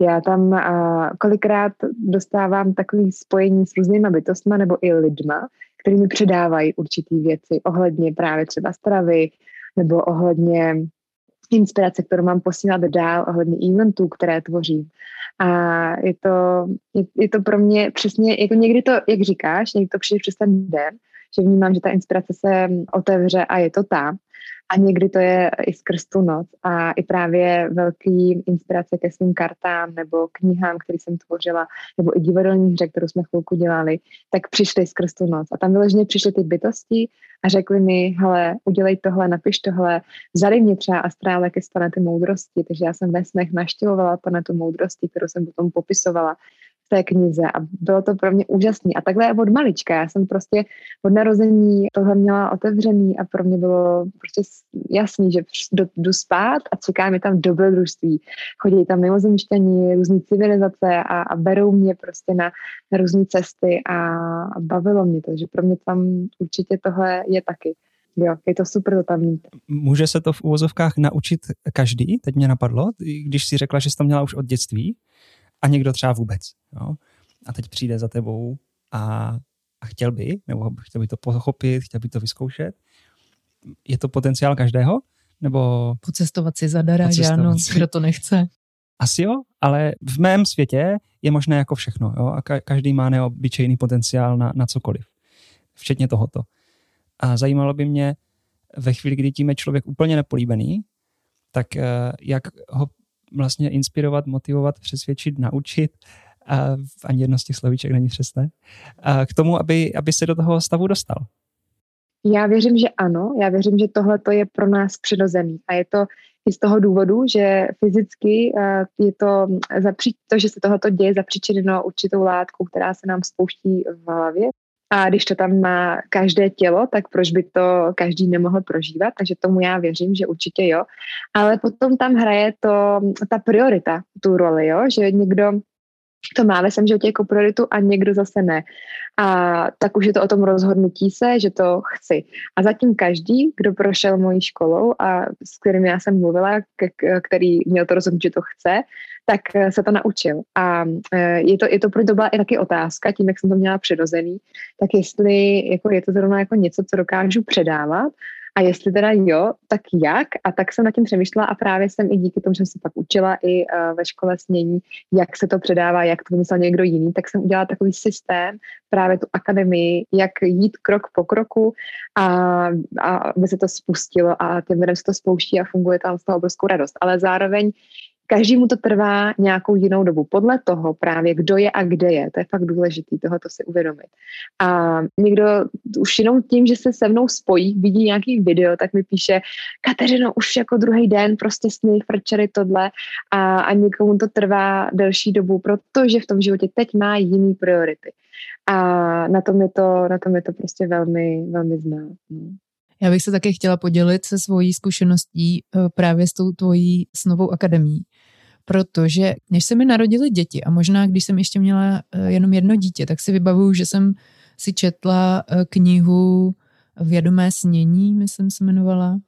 já tam a, kolikrát dostávám takový spojení s různýma bytostma nebo i lidma, který mi předávají určitý věci ohledně právě třeba stravy nebo ohledně inspirace, kterou mám posílat dál, ohledně eventů, které tvořím. A je to, je, je to pro mě přesně, jako někdy to, jak říkáš, někdy to přijde přes ten den, že vnímám, že ta inspirace se otevře a je to tam a někdy to je i skrz tu noc. A i právě velký inspirace ke svým kartám nebo knihám, které jsem tvořila, nebo i divadelní hře, kterou jsme chvilku dělali, tak přišly skrz tu noc. A tam vyloženě přišly ty bytosti a řekli mi, hele, udělej tohle, napiš tohle, vzali mě třeba astrále ke planety moudrosti, takže já jsem ve snech naštěvovala planetu moudrosti, kterou jsem potom popisovala té knize a bylo to pro mě úžasné. A takhle od malička, já jsem prostě od narození tohle měla otevřený a pro mě bylo prostě jasný, že jdu spát a čeká mi tam dobrodružství. Chodí tam mimozemšťani, různé civilizace a, a berou mě prostě na, na různé cesty a, a bavilo mě to, že pro mě tam určitě tohle je taky. Jo, je to super to tam mít. Může se to v úvozovkách naučit každý? Teď mě napadlo, když si řekla, že jsi to měla už od dětství a někdo třeba vůbec. Jo? A teď přijde za tebou a, a chtěl by, nebo chtěl by to pochopit, chtěl by to vyzkoušet. Je to potenciál každého? Nebo... Pocestovat si zadara, že ano, kdo to nechce. Asi jo, ale v mém světě je možné jako všechno. Jo? A každý má neobyčejný potenciál na, na cokoliv. Včetně tohoto. A zajímalo by mě, ve chvíli, kdy tím je člověk úplně nepolíbený, tak eh, jak ho vlastně inspirovat, motivovat, přesvědčit, naučit, a ani jedno z těch slovíček není přesné, a k tomu, aby, aby se do toho stavu dostal. Já věřím, že ano. Já věřím, že tohle to je pro nás přirozený. A je to i z toho důvodu, že fyzicky uh, je to, to, že se tohoto děje zapříčineno určitou látkou, která se nám spouští v hlavě. A když to tam má každé tělo, tak proč by to každý nemohl prožívat? Takže tomu já věřím, že určitě jo. Ale potom tam hraje to, ta priorita, tu roli, jo? že někdo to má ve svém životě jako prioritu a někdo zase ne. A tak už je to o tom rozhodnutí se, že to chci. A zatím každý, kdo prošel mojí školou a s kterým já jsem mluvila, který měl to rozhodnutí, že to chce, tak se to naučil. A e, je to, je to pro to byla i taky otázka, tím, jak jsem to měla přirozený, tak jestli jako je to zrovna jako něco, co dokážu předávat, a jestli teda jo, tak jak? A tak jsem nad tím přemýšlela a právě jsem i díky tomu, že jsem se pak učila i uh, ve škole snění, jak se to předává, jak to vymyslel někdo jiný, tak jsem udělala takový systém, právě tu akademii, jak jít krok po kroku a, a aby se to spustilo a těm lidem se to spouští a funguje tam z toho obrovskou radost. Ale zároveň Každému to trvá nějakou jinou dobu. Podle toho právě, kdo je a kde je. To je fakt důležitý, tohoto si uvědomit. A někdo už jenom tím, že se se mnou spojí, vidí nějaký video, tak mi píše, Kateřino, už jako druhý den prostě sny, frčery, tohle. A, a někomu to trvá delší dobu, protože v tom životě teď má jiný priority. A na tom je to, na tom je to prostě velmi, velmi znát. No. Já bych se také chtěla podělit se svojí zkušeností eh, právě s tou tvojí snovou akademií protože než se mi narodili děti a možná když jsem ještě měla eh, jenom jedno dítě, tak si vybavuju, že jsem si četla eh, knihu Vědomé snění, myslím se jmenovala,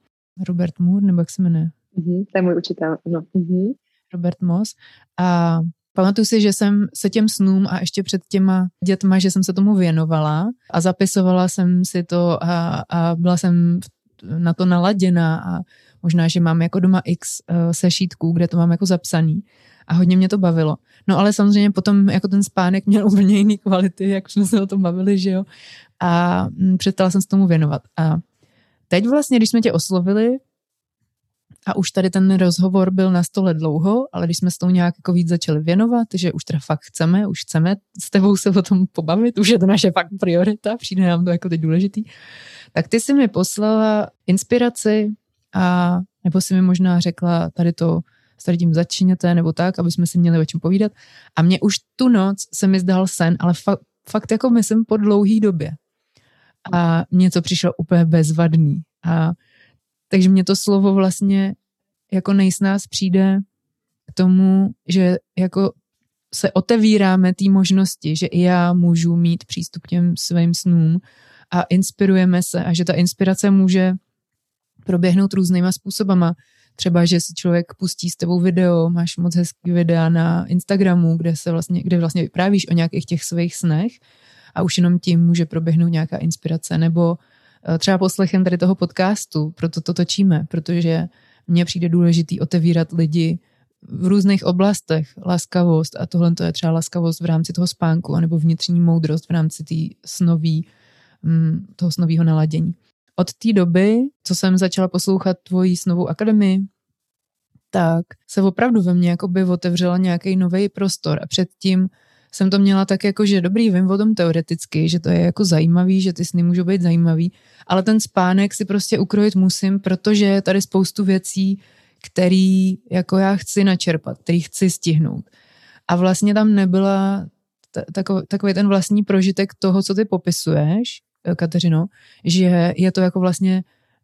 Robert Moore, nebo jak se jmenuje? Mm-hmm, to je můj učitel, no. Mm-hmm. Robert Moss. A pamatuju si, že jsem se těm snům a ještě před těma dětma, že jsem se tomu věnovala a zapisovala jsem si to a, a byla jsem na to naladěna a Možná, že mám jako doma x uh, sešítků, kde to mám jako zapsaný a hodně mě to bavilo. No ale samozřejmě potom jako ten spánek měl [laughs] úplně jiný kvality, jak jsme se o tom bavili, že jo. A mm, přestala jsem se tomu věnovat. A teď vlastně, když jsme tě oslovili, a už tady ten rozhovor byl na stole dlouho, ale když jsme s tou nějak jako víc začali věnovat, že už teda fakt chceme, už chceme s tebou se o tom pobavit, už je to naše fakt priorita, přijde nám to jako teď důležitý, tak ty jsi mi poslala inspiraci a nebo si mi možná řekla, tady to s tady tím začíněte, nebo tak, aby jsme si měli o čem povídat. A mě už tu noc se mi zdal sen, ale fa- fakt jako myslím po dlouhý době. A něco přišlo úplně bezvadný. A takže mě to slovo vlastně jako nejsnáz přijde k tomu, že jako se otevíráme té možnosti, že i já můžu mít přístup k těm svým snům a inspirujeme se a že ta inspirace může proběhnout různýma způsobama. Třeba, že si člověk pustí s tebou video, máš moc hezký videa na Instagramu, kde se vlastně, kde vlastně vyprávíš o nějakých těch svých snech a už jenom tím může proběhnout nějaká inspirace. Nebo eh, třeba poslechem tady toho podcastu, proto to točíme, protože mně přijde důležitý otevírat lidi v různých oblastech, laskavost a tohle to je třeba laskavost v rámci toho spánku, anebo vnitřní moudrost v rámci tý snoví, mm, toho snového naladění. Od té doby, co jsem začala poslouchat tvoji snovou akademii, tak se opravdu ve mně jako by otevřela nějaký nový prostor a předtím jsem to měla tak jako, že dobrý, vím o tom teoreticky, že to je jako zajímavý, že ty sny můžou být zajímavý, ale ten spánek si prostě ukrojit musím, protože je tady spoustu věcí, který jako já chci načerpat, který chci stihnout. A vlastně tam nebyla takový, takový ten vlastní prožitek toho, co ty popisuješ, Kateřino, že je to jako vlastně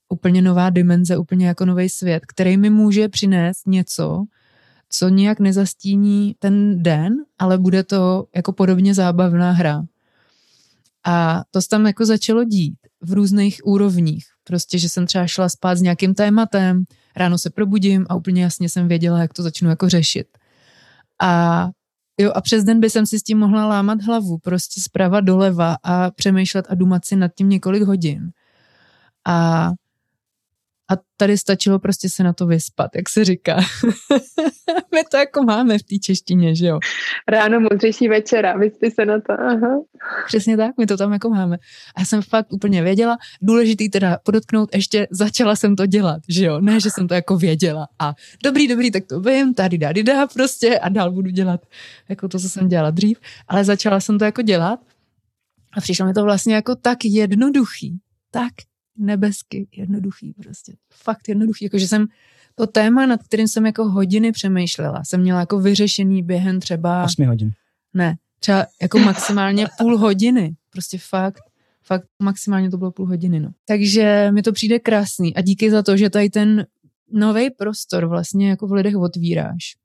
úplně nová dimenze, úplně jako nový svět, který mi může přinést něco, co nijak nezastíní ten den, ale bude to jako podobně zábavná hra. A to se tam jako začalo dít v různých úrovních. Prostě, že jsem třeba šla spát s nějakým tématem, ráno se probudím a úplně jasně jsem věděla, jak to začnu jako řešit. A Jo, a přes den by jsem si s tím mohla lámat hlavu, prostě zprava doleva a přemýšlet a dumat si nad tím několik hodin. A a tady stačilo prostě se na to vyspat, jak se říká. [laughs] My to jako máme v té češtině, že jo? Ráno modřejší večera, vyspí se na to. Aha. Přesně tak, my to tam jako máme. A já jsem fakt úplně věděla, důležitý teda podotknout, ještě začala jsem to dělat, že jo? Ne, že jsem to jako věděla. A dobrý, dobrý, tak to vím, tady dá, dá prostě a dál budu dělat jako to, co jsem dělala dřív. Ale začala jsem to jako dělat a přišlo mi to vlastně jako tak jednoduchý, tak nebesky jednoduchý prostě. Fakt jednoduchý. Jakože jsem To téma, nad kterým jsem jako hodiny přemýšlela, jsem měla jako vyřešený během třeba... 8 hodin. Ne, třeba jako maximálně půl hodiny. Prostě fakt, fakt maximálně to bylo půl hodiny, no. Takže mi to přijde krásný a díky za to, že tady ten nový prostor vlastně jako v lidech otvíráš.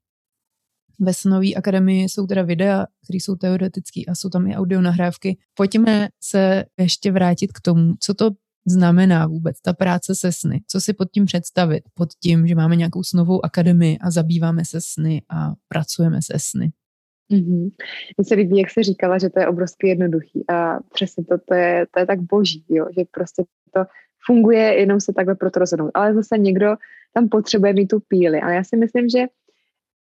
Ve Snové akademii jsou teda videa, které jsou teoretické a jsou tam i audio nahrávky. Pojďme se ještě vrátit k tomu, co to znamená vůbec ta práce se sny. Co si pod tím představit? Pod tím, že máme nějakou snovou akademii a zabýváme se sny a pracujeme se sny. Mm-hmm. Mně se líbí, jak jsi říkala, že to je obrovsky jednoduchý a přesně to, to, je, to je tak boží, jo? že prostě to funguje, jenom se takhle proto rozhodnout. Ale zase někdo tam potřebuje mít tu píli. Ale já si myslím, že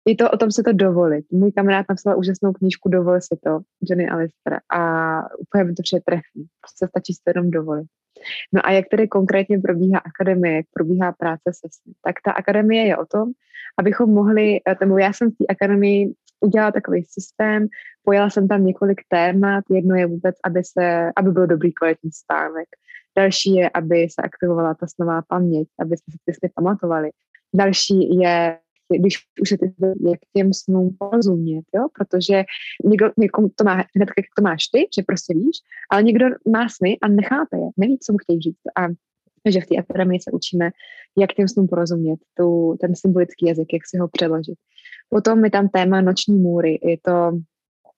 i to o tom se to dovolit. Můj kamarád napsal úžasnou knížku Dovol si to, Johnny Alistair, a úplně mi to přijde trefný. Prostě stačí to jenom dovolit. No a jak tedy konkrétně probíhá akademie, jak probíhá práce se sny? Tak ta akademie je o tom, abychom mohli, eh, tomu já jsem v té akademii udělala takový systém, pojala jsem tam několik témat, jedno je vůbec, aby, se, aby byl dobrý kvalitní spánek, další je, aby se aktivovala ta snová paměť, aby jsme si ty pamatovali, další je když už se ty, jak těm snům porozumět, jo? protože někdo, někomu to má hned, jak to máš ty, že prostě víš, ale někdo má sny a nechápe je, neví, co mu chtějí říct. A že v té akademii se učíme, jak těm snům porozumět, tu, ten symbolický jazyk, jak si ho přeložit. Potom je tam téma noční můry. Je to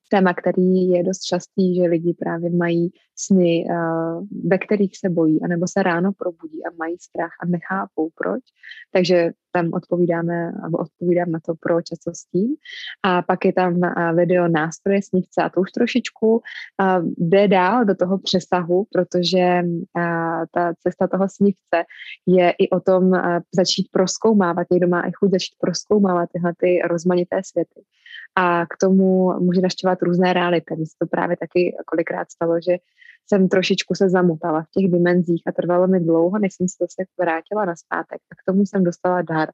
téma, který je dost častý, že lidi právě mají sny, ve kterých se bojí, anebo se ráno probudí a mají strach a nechápou proč. Takže tam odpovídáme, nebo odpovídám na to, proč a co s tím. A pak je tam video nástroje snívce a to už trošičku jde dál do toho přesahu, protože ta cesta toho snívce je i o tom začít proskoumávat. Někdo má i chuť začít proskoumávat tyhle ty rozmanité světy. A k tomu může naštěvat různé reality. Mně se to právě taky kolikrát stalo, že jsem trošičku se zamutala v těch dimenzích a trvalo mi dlouho, než jsem se zase vrátila na zpátek. A k tomu jsem dostala dar.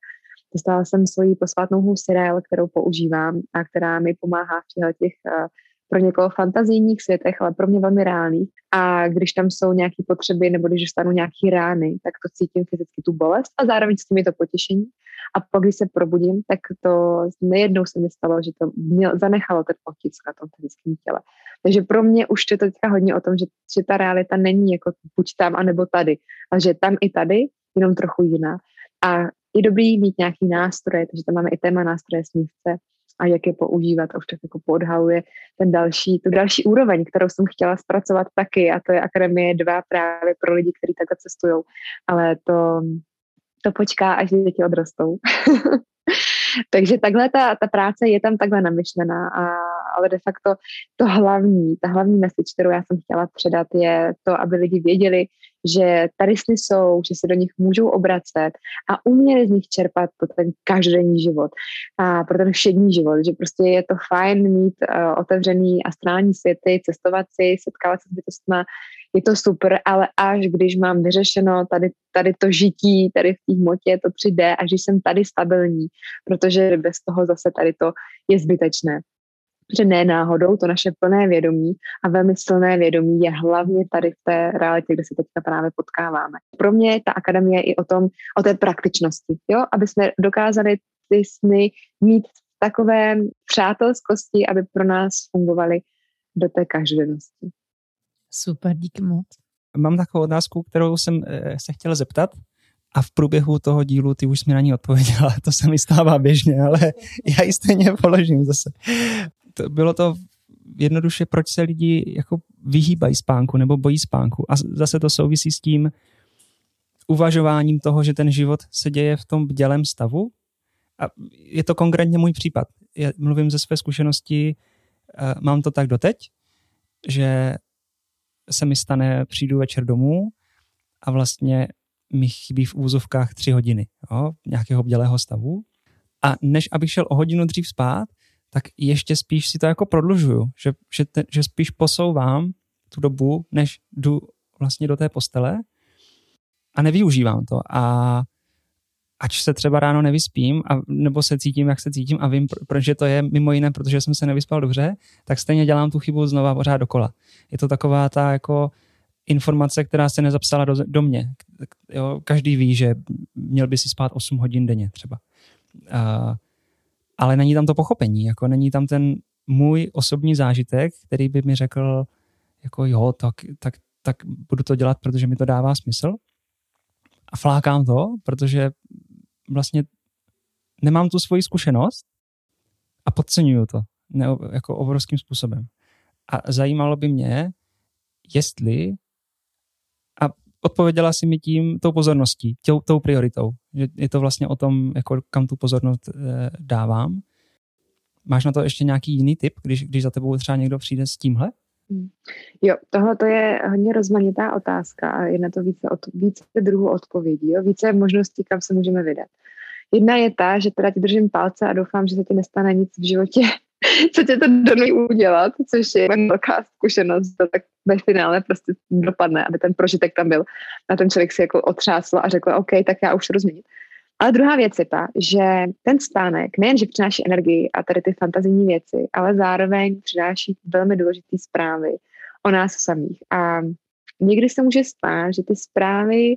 Dostala jsem svoji posvátnou Sirel, kterou používám a která mi pomáhá v těch uh, pro někoho fantazijních světech, ale pro mě velmi reálných. A když tam jsou nějaké potřeby nebo když dostanu nějaké rány, tak to cítím fyzicky tu bolest a zároveň s tím je to potěšení. A pak, když se probudím, tak to nejednou se mi stalo, že to měl, zanechalo ten otisk na tom fyzickém těle. Takže pro mě už je to teďka hodně o tom, že, že ta realita není jako buď tam, anebo tady, ale že tam i tady, jenom trochu jiná. A je dobrý mít nějaký nástroje, takže tam máme i téma nástroje snívce a jak je používat a už tak jako podhaluje ten další, tu další úroveň, kterou jsem chtěla zpracovat taky a to je Akademie 2 právě pro lidi, kteří takhle cestují. Ale to, to počká, až děti odrostou. [laughs] Takže takhle ta, ta práce je tam takhle namyšlená, a, ale de facto to hlavní, ta hlavní message, kterou já jsem chtěla předat, je to, aby lidi věděli, že tady sny jsou, že se do nich můžou obracet a uměli z nich čerpat pro ten každodenní život a pro ten všední život, že prostě je to fajn mít uh, otevřený astrální světy, cestovat si, setkávat se s bytostma, je to super, ale až když mám vyřešeno tady, tady to žití, tady v té hmotě, to 3D, až když jsem tady stabilní, protože bez toho zase tady to je zbytečné. Že ne náhodou, to naše plné vědomí a velmi silné vědomí je hlavně tady v té realitě, kde se teďka právě potkáváme. Pro mě ta akademie je i o tom, o té praktičnosti, jo? aby jsme dokázali ty sny mít v takové přátelskosti, aby pro nás fungovaly do té každodennosti. Super, díky moc. Mám takovou otázku, kterou jsem eh, se chtěl zeptat a v průběhu toho dílu ty už mi na ní odpověděla. [laughs] To se mi stává běžně, ale já ji stejně položím zase. To bylo to jednoduše, proč se lidi jako vyhýbají spánku nebo bojí spánku. A zase to souvisí s tím uvažováním toho, že ten život se děje v tom bdělém stavu. A je to konkrétně můj případ. Já mluvím ze své zkušenosti, mám to tak doteď, že se mi stane, přijdu večer domů a vlastně mi chybí v úzovkách tři hodiny jo, nějakého bdělého stavu. A než abych šel o hodinu dřív spát, tak ještě spíš si to jako prodlužuju, že, že, te, že spíš posouvám tu dobu, než jdu vlastně do té postele a nevyužívám to. A ač se třeba ráno nevyspím, a, nebo se cítím, jak se cítím a vím, proč to je mimo jiné, protože jsem se nevyspal dobře, tak stejně dělám tu chybu znova pořád dokola. Je to taková ta jako, informace, která se nezapsala do, do mě. Jo, každý ví, že měl by si spát 8 hodin denně třeba. Uh, ale není tam to pochopení, jako není tam ten můj osobní zážitek, který by mi řekl, jako jo, tak, tak, tak budu to dělat, protože mi to dává smysl. A flákám to, protože vlastně nemám tu svoji zkušenost a podceňuju to ne, jako obrovským způsobem. A zajímalo by mě, jestli odpověděla si mi tím tou pozorností, tou, tou prioritou, že je to vlastně o tom, jako kam tu pozornost e, dávám. Máš na to ještě nějaký jiný tip, když, když za tebou třeba někdo přijde s tímhle? Hmm. Jo, tohle to je hodně rozmanitá otázka a je na to více, od, více druhů odpovědí, jo? více možností, kam se můžeme vydat. Jedna je ta, že teda ti držím palce a doufám, že se ti nestane nic v životě, [laughs] co tě to donutí udělat, což je velká zkušenost, to tak ve finále prostě dopadne, aby ten prožitek tam byl. A ten člověk si jako otřásl a řekl, OK, tak já už změnit. Ale druhá věc je ta, že ten spánek nejenže přináší energii a tady ty fantazijní věci, ale zároveň přináší velmi důležité zprávy o nás samých. A někdy se může stát, že ty zprávy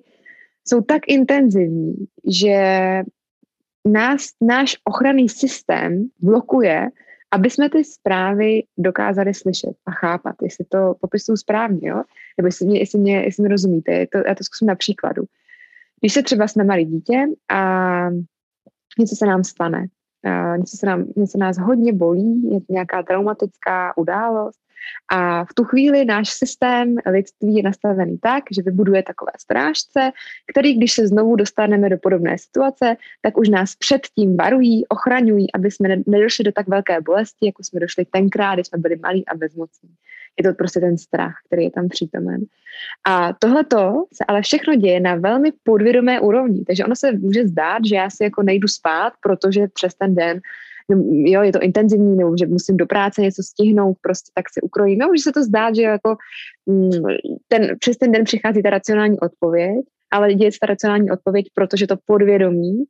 jsou tak intenzivní, že nás, náš ochranný systém blokuje, aby jsme ty zprávy dokázali slyšet a chápat, jestli to popisuju správně, jo? nebo jestli mě, jestli mě, jestli mě rozumíte. To, já to zkusím na příkladu. Když se třeba jsme malí dítě a něco se nám stane, něco, se nám, něco nás hodně bolí, je nějaká traumatická událost a v tu chvíli náš systém lidství je nastavený tak, že vybuduje takové strážce, který, když se znovu dostaneme do podobné situace, tak už nás předtím varují, ochraňují, aby jsme nedošli do tak velké bolesti, jako jsme došli tenkrát, když jsme byli malí a bezmocní. Je to prostě ten strach, který je tam přítomen. A tohleto se ale všechno děje na velmi podvědomé úrovni. Takže ono se může zdát, že já si jako nejdu spát, protože přes ten den jo, je to intenzivní, nebo že musím do práce něco stihnout, prostě tak se ukrojím. Jo, může se to zdát, že jako mm, ten, přes ten den přichází ta racionální odpověď, ale děje se ta racionální odpověď, protože to podvědomí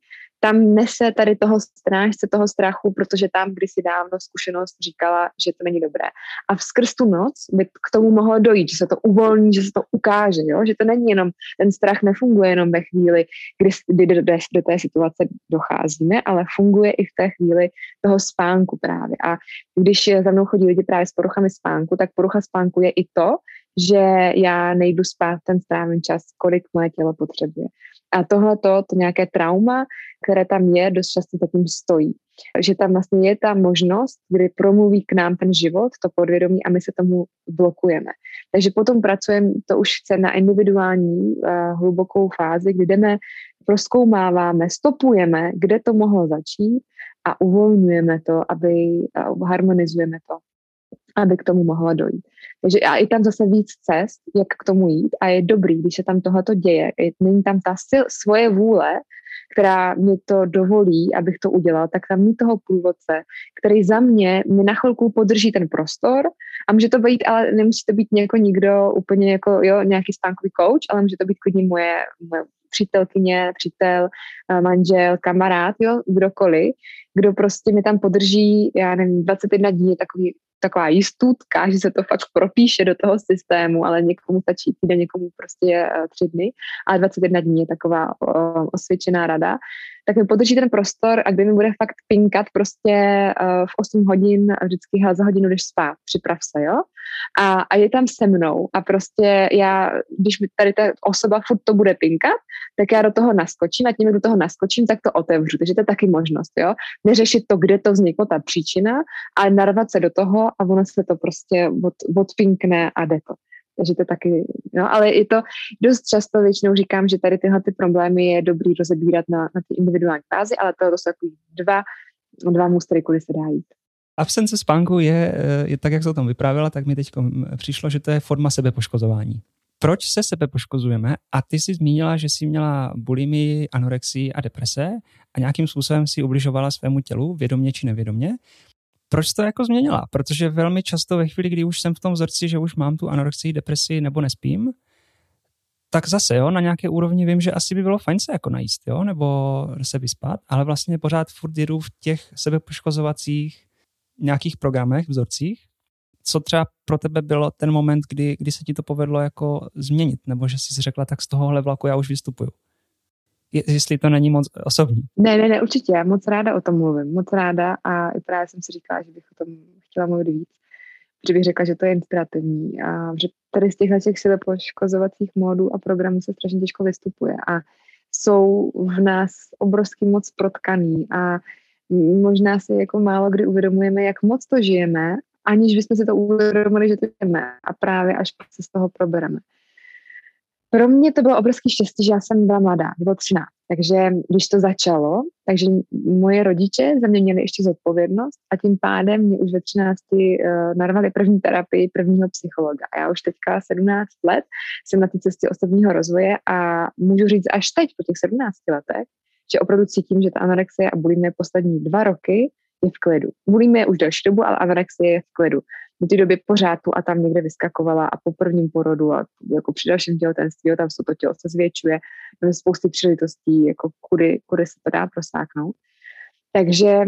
tam nese tady toho strážce, toho strachu, protože tam kdysi dávno zkušenost říkala, že to není dobré. A skrz tu noc by k tomu mohlo dojít, že se to uvolní, že se to ukáže, jo? že to není jenom, ten strach nefunguje jenom ve chvíli, kdy, kdy do, do té situace docházíme, ale funguje i v té chvíli toho spánku právě. A když za mnou chodí lidi právě s poruchami spánku, tak porucha spánku je i to, že já nejdu spát ten správný čas, kolik moje tělo potřebuje. A tohle to, nějaké trauma, které tam je, dost často zatím stojí. Že tam vlastně je ta možnost, kdy promluví k nám ten život, to podvědomí a my se tomu blokujeme. Takže potom pracujeme, to už chce na individuální uh, hlubokou fázi, kdy jdeme, proskoumáváme, stopujeme, kde to mohlo začít a uvolňujeme to, aby uh, harmonizujeme to, aby k tomu mohlo dojít. Takže a i tam zase víc cest, jak k tomu jít a je dobrý, když se tam tohleto děje. Není tam ta sil, svoje vůle, která mi to dovolí, abych to udělal, tak tam mít toho průvodce, který za mě mi na chvilku podrží ten prostor a může to být, ale nemusí to být něko nikdo úplně jako, jo, nějaký spánkový coach, ale může to být klidně moje, moje přítelkyně, přítel, eh, manžel, kamarád, jo, kdokoliv, kdo prostě mi tam podrží, já nevím, 21 dní, takový taková jistutka, že se to fakt propíše do toho systému, ale někomu stačí týden, někomu prostě uh, tři dny, a 21 dní je taková uh, osvědčená rada, tak mi podrží ten prostor a kdy mi bude fakt pinkat prostě uh, v 8 hodin vždycky hele, za hodinu jdeš spát, připrav se, jo? A, a je tam se mnou a prostě já, když mi tady ta osoba furt to bude pinkat, tak já do toho naskočím a tím, jak do toho naskočím, tak to otevřu. Takže to je taky možnost, jo? Neřešit to, kde to vzniklo, ta příčina, ale narvat se do toho a ono se to prostě od, odpinkne a jde to. Takže to taky, no, ale i to dost často většinou říkám, že tady tyhle ty problémy je dobrý rozebírat na, na ty individuální fázi, ale to, jsou takový dva, dva můstry, kudy se dá jít. Absence spánku je, je tak, jak se o tom vyprávěla, tak mi teď přišlo, že to je forma sebepoškozování. Proč se sebe poškozujeme? A ty jsi zmínila, že jsi měla bulimii, anorexii a deprese a nějakým způsobem si ubližovala svému tělu, vědomě či nevědomě proč to jako změnila? Protože velmi často ve chvíli, kdy už jsem v tom vzorci, že už mám tu anorexii, depresi nebo nespím, tak zase, jo, na nějaké úrovni vím, že asi by bylo fajn se jako najíst, jo, nebo se vyspat, ale vlastně pořád furt jedu v těch sebepoškozovacích nějakých programech, vzorcích co třeba pro tebe bylo ten moment, kdy, kdy se ti to povedlo jako změnit, nebo že jsi si řekla, tak z tohohle vlaku já už vystupuju? Je, jestli to není moc osobní. Ne, ne, ne, určitě, já moc ráda o tom mluvím, moc ráda a i právě jsem si říkala, že bych o tom chtěla mluvit víc, že bych řekla, že to je inspirativní a že tady z těchto těch poškozovacích módů a programů se strašně těžko vystupuje a jsou v nás obrovský moc protkaný a možná si jako málo kdy uvědomujeme, jak moc to žijeme, aniž bychom si to uvědomili, že to žijeme a právě až se z toho probereme. Pro mě to bylo obrovský štěstí, že já jsem byla mladá, bylo 13. Takže když to začalo, takže moje rodiče za mě měli ještě zodpovědnost a tím pádem mě už ve 13 uh, eh, narvali první terapii prvního psychologa. A já už teďka 17 let jsem na té cestě osobního rozvoje a můžu říct až teď, po těch 17 letech, že opravdu cítím, že ta anorexie a bulimie poslední dva roky je v klidu. Bulimie už delší dobu, ale anorexie je v klidu do té doby pořád tu a tam někde vyskakovala a po prvním porodu a jako při dalším těhotenství, tam se to tělo se zvětšuje, máme spousty příležitostí, jako kudy, kudy se to dá prosáknout. Takže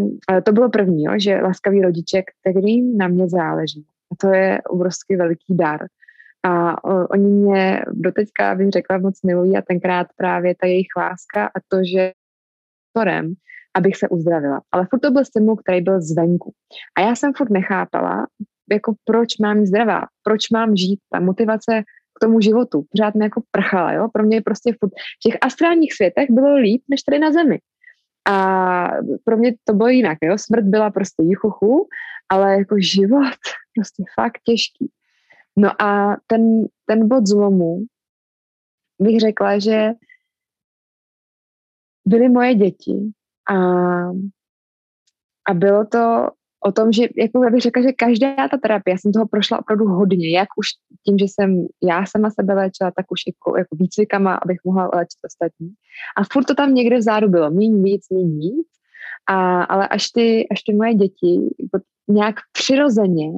to bylo první, jo, že laskaví rodiče, kterým na mě záleží. A to je obrovský veliký dar. A oni mě doteďka, bych řekla, moc milují a tenkrát právě ta jejich láska a to, že torem, abych se uzdravila. Ale furt to byl stimul, který byl zvenku. A já jsem furt nechápala, jako proč mám zdravá, proč mám žít, ta motivace k tomu životu. Pořád mi jako prchala, jo. Pro mě prostě v těch astrálních světech bylo líp, než tady na zemi. A pro mě to bylo jinak, jo. Smrt byla prostě jichuchu, ale jako život [laughs] prostě fakt těžký. No a ten, ten bod zlomu bych řekla, že byly moje děti a, a bylo to o tom, že jako já bych řekla, že každá ta terapie, já jsem toho prošla opravdu hodně, jak už tím, že jsem já sama sebe léčila, tak už jako, jako výcvikama, abych mohla léčit ostatní. A furt to tam někde vzadu bylo, míň víc, míň víc. A, ale až ty, až ty moje děti jako nějak přirozeně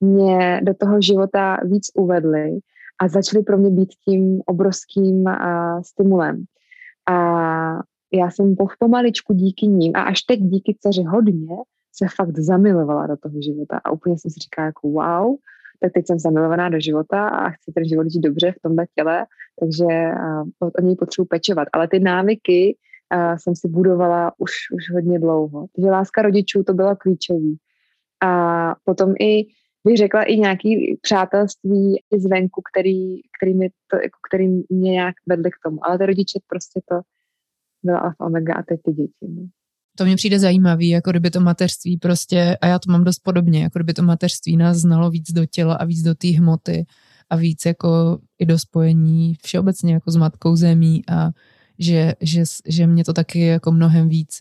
mě do toho života víc uvedly a začaly pro mě být tím obrovským a, stimulem. A já jsem pomaličku díky ním a až teď díky dceři hodně se fakt zamilovala do toho života a úplně jsem si říkala jako wow, tak teď jsem zamilovaná do života a chci ten život žít dobře v tomhle těle, takže o něj potřebuji pečovat. Ale ty návyky jsem si budovala už, už hodně dlouho. Takže láska rodičů to bylo klíčový. A potom i bych řekla i nějaký přátelství i zvenku, který, který, mi to, jako, který mě nějak vedli k tomu. Ale ty rodiče prostě to byla alfa omega a teď ty děti. No. To mně přijde zajímavý, jako kdyby to mateřství prostě, a já to mám dost podobně, jako kdyby to mateřství nás znalo víc do těla a víc do té hmoty a víc jako i do spojení všeobecně jako s matkou zemí a že, že, že mě to taky jako mnohem víc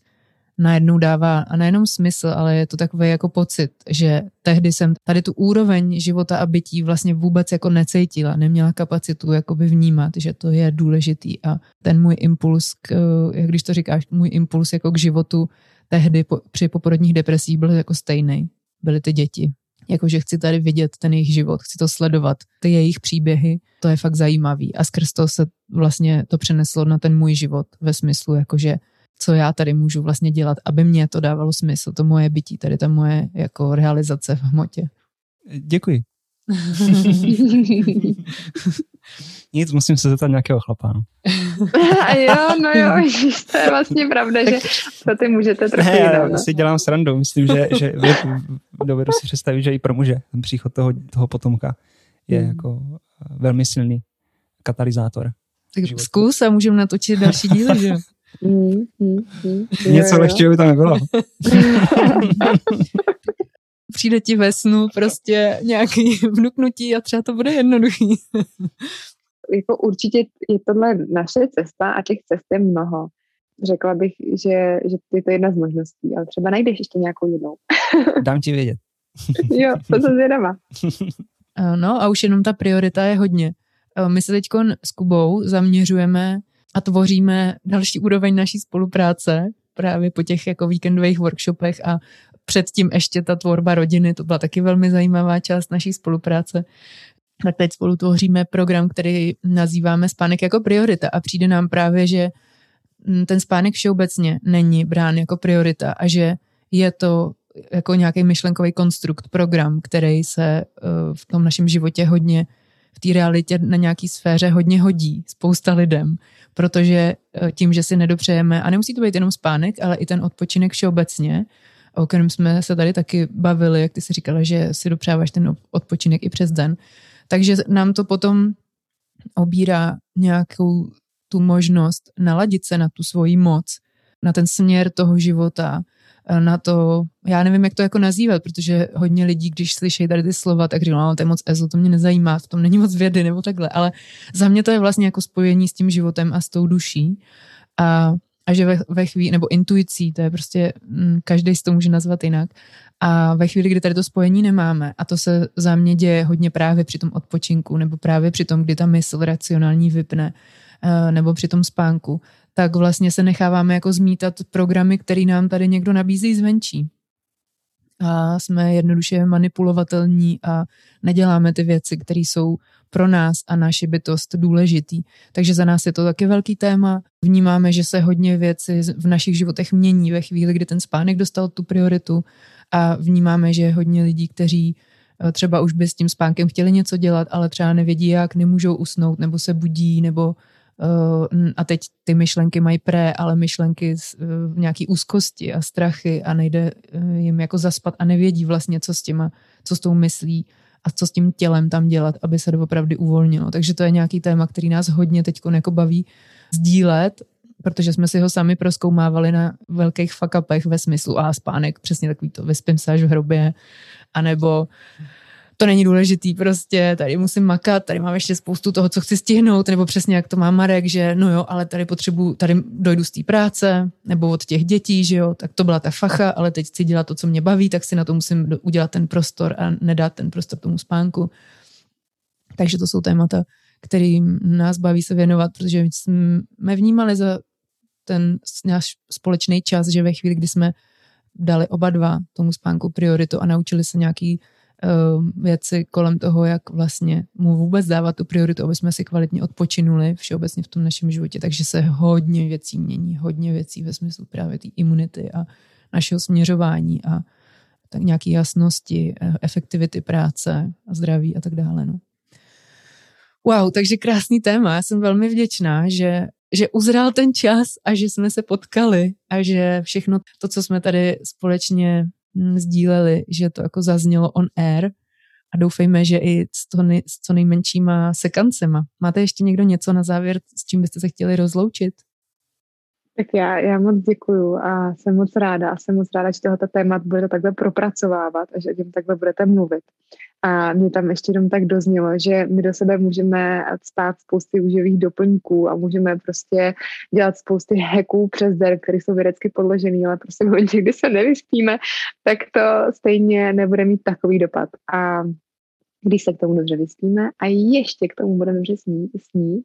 najednou dává a nejenom smysl, ale je to takový jako pocit, že tehdy jsem tady tu úroveň života a bytí vlastně vůbec jako necítila, neměla kapacitu jakoby vnímat, že to je důležitý a ten můj impuls, k, jak když to říkáš, můj impuls jako k životu tehdy po, při poporodních depresích byl jako stejný. Byly ty děti. Jakože chci tady vidět ten jejich život, chci to sledovat, ty jejich příběhy, to je fakt zajímavý. A skrz to se vlastně to přeneslo na ten můj život ve smyslu, jakože co já tady můžu vlastně dělat, aby mě to dávalo smysl, to moje bytí, tady ta moje jako realizace v hmotě. Děkuji. [laughs] Nic, musím se zeptat nějakého chlapa. No. [laughs] jo, no jo, [laughs] to je vlastně pravda, že to ty můžete trochu ne, já no. si dělám srandu, myslím, že, že dovedu si představit, že i pro muže ten příchod toho, toho potomka je hmm. jako velmi silný katalyzátor. Tak zkus a můžeme natočit další díly, že Mm, mm, mm. Něco lehčího by tam nebylo. [laughs] Přijde ti ve snu prostě nějaký [laughs] vnuknutí a třeba to bude jednoduchý. [laughs] jako určitě je tohle naše cesta a těch cest je mnoho. Řekla bych, že, že je to jedna z možností, ale třeba najdeš ještě nějakou jinou. Dám ti vědět. jo, to jsem zvědavá. No a už jenom ta priorita je hodně. My se teď s Kubou zaměřujeme a tvoříme další úroveň naší spolupráce právě po těch jako víkendových workshopech a předtím ještě ta tvorba rodiny, to byla taky velmi zajímavá část naší spolupráce. Tak teď spolu tvoříme program, který nazýváme spánek jako priorita a přijde nám právě, že ten spánek všeobecně není brán jako priorita a že je to jako nějaký myšlenkový konstrukt, program, který se v tom našem životě hodně v té realitě na nějaký sféře hodně hodí spousta lidem, protože tím, že si nedopřejeme, a nemusí to být jenom spánek, ale i ten odpočinek všeobecně, o kterém jsme se tady taky bavili, jak ty si říkala, že si dopřáváš ten odpočinek i přes den. Takže nám to potom obírá nějakou tu možnost naladit se na tu svoji moc, na ten směr toho života, na to, já nevím, jak to jako nazývat, protože hodně lidí, když slyší tady ty slova, tak říkají, no, to je moc ezo, to mě nezajímá, v tom není moc vědy nebo takhle, ale za mě to je vlastně jako spojení s tím životem a s tou duší. A a že ve, ve chvíli, nebo intuicí, to je prostě, mm, každý si to může nazvat jinak. A ve chvíli, kdy tady to spojení nemáme, a to se za mě děje hodně právě při tom odpočinku, nebo právě při tom, kdy ta mysl racionální vypne, eh, nebo při tom spánku, tak vlastně se necháváme jako zmítat programy, které nám tady někdo nabízí zvenčí. A jsme jednoduše manipulovatelní a neděláme ty věci, které jsou pro nás a naši bytost důležitý. Takže za nás je to taky velký téma. Vnímáme, že se hodně věci v našich životech mění ve chvíli, kdy ten spánek dostal tu prioritu a vnímáme, že je hodně lidí, kteří eh, třeba už by s tím spánkem chtěli něco dělat, ale třeba nevědí jak, nemůžou usnout, nebo se budí, nebo a teď ty myšlenky mají pré, ale myšlenky z, uh, nějaký úzkosti a strachy a nejde uh, jim jako zaspat a nevědí vlastně, co s těma, co s tou myslí a co s tím tělem tam dělat, aby se opravdu uvolnilo. Takže to je nějaký téma, který nás hodně teď jako baví sdílet, protože jsme si ho sami proskoumávali na velkých fakapech ve smyslu a spánek, přesně takový to, vyspím se až v hrobě, anebo to není důležitý, prostě tady musím makat, tady mám ještě spoustu toho, co chci stihnout, nebo přesně jak to má Marek, že no jo, ale tady potřebuji, tady dojdu z té práce, nebo od těch dětí, že jo, tak to byla ta facha, ale teď chci dělat to, co mě baví, tak si na to musím udělat ten prostor a nedát ten prostor tomu spánku. Takže to jsou témata, kterým nás baví se věnovat, protože jsme vnímali za ten náš společný čas, že ve chvíli, kdy jsme dali oba dva tomu spánku prioritu a naučili se nějaký věci kolem toho, jak vlastně mu vůbec dávat tu prioritu, aby jsme si kvalitně odpočinuli všeobecně v tom našem životě. Takže se hodně věcí mění, hodně věcí ve smyslu právě té imunity a našeho směřování a tak nějaké jasnosti, e, efektivity práce a zdraví a tak dále. No. Wow, takže krásný téma. Já jsem velmi vděčná, že, že uzrál ten čas a že jsme se potkali a že všechno to, co jsme tady společně sdíleli, že to jako zaznělo on air a doufejme, že i s, to nej, s co nejmenšíma sekancema. Máte ještě někdo něco na závěr, s čím byste se chtěli rozloučit? Tak já, já moc děkuju a jsem moc ráda a jsem moc ráda, že tohoto témat budete takhle propracovávat a že o něm takhle budete mluvit. A mě tam ještě jenom tak doznělo, že my do sebe můžeme stát spousty uživých doplňků a můžeme prostě dělat spousty hacků přes der, které jsou vědecky podložený, ale prostě [laughs] momentě, kdy se nevyspíme, tak to stejně nebude mít takový dopad. A když se k tomu dobře vyspíme a ještě k tomu budeme dobře snít, snít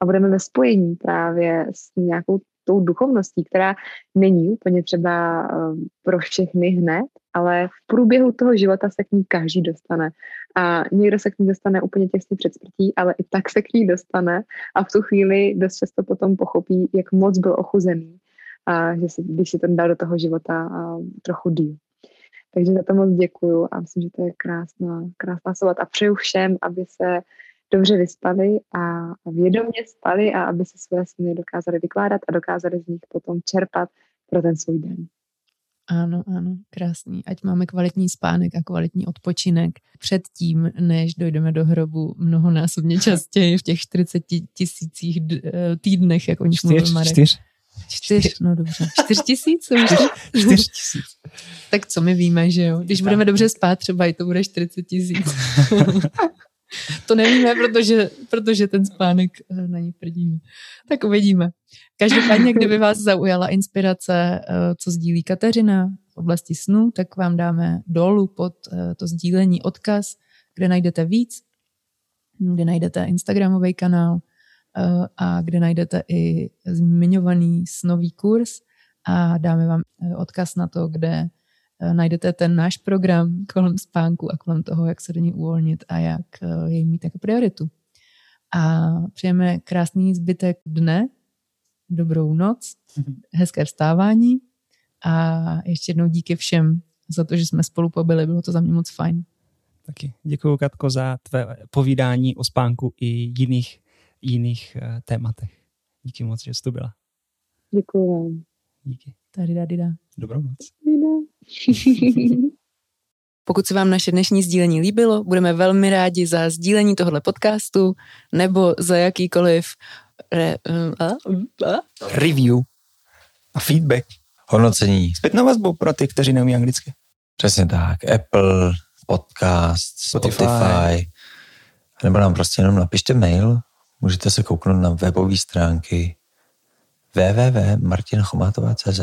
a budeme ve spojení právě s nějakou tou duchovností, která není úplně třeba eh, pro všechny hned, ale v průběhu toho života se k ní každý dostane. A někdo se k ní dostane úplně těsně před smrtí, ale i tak se k ní dostane a v tu chvíli dost často potom pochopí, jak moc byl ochuzený a že si, když si ten dal do toho života trochu díl. Takže za to moc děkuju a myslím, že to je krásná, krásná sobat a přeju všem, aby se dobře vyspali a vědomě spali a aby se své sny dokázali vykládat a dokázali z nich potom čerpat pro ten svůj den. Ano, ano, krásný. Ať máme kvalitní spánek a kvalitní odpočinek předtím, než dojdeme do hrobu mnohonásobně [laughs] častěji v těch 40 tisících eh, týdnech, jak o nich mluvil Marek. Čtyř. Čtyř, no dobře. Čtyř tisíc? Čtyř tisíc. tak co my víme, že jo? Když budeme dobře spát, třeba i to bude 40 tisíc. [laughs] To nevíme, protože, protože ten spánek eh, na ní prdíme. Tak uvidíme. Každopádně, kdyby vás zaujala inspirace, eh, co sdílí Kateřina v oblasti snu, tak vám dáme dolů pod eh, to sdílení odkaz, kde najdete víc, kde najdete Instagramový kanál a kde najdete i zmiňovaný snový kurz a dáme vám odkaz na to, kde Eh, najdete ten náš program kolem spánku a kolem toho, jak se do ní uvolnit a jak eh, jej mít jako prioritu. A přejeme krásný zbytek dne, dobrou noc, mhm. hezké vstávání a ještě jednou díky všem za to, že jsme spolu pobyli. Bylo to za mě moc fajn. Taky děkuji, Katko, za tvé povídání o spánku i jiných, jiných uh, tématech. Díky moc, že jsi tu byla. Děkuji vám. Díky. Tady da, da. Dobrou noc. Pokud se vám naše dnešní sdílení líbilo, budeme velmi rádi za sdílení tohoto podcastu nebo za jakýkoliv re, uh, uh, uh, Review a feedback. Hodnocení. Zpětnou vazbu pro ty, kteří neumí anglicky. Přesně tak. Apple, podcast, Spotify. Spotify. Nebo nám prostě jenom napište mail. Můžete se kouknout na webové stránky www.martinchomátová.cz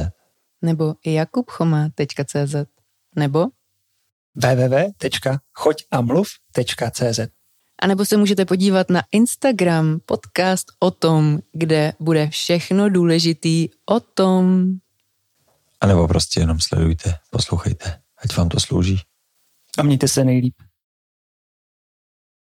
nebo jakubchoma.cz nebo www.choďamluv.cz a nebo se můžete podívat na Instagram podcast o tom, kde bude všechno důležitý o tom. A nebo prostě jenom sledujte, poslouchejte. Ať vám to slouží. A mějte se nejlíp.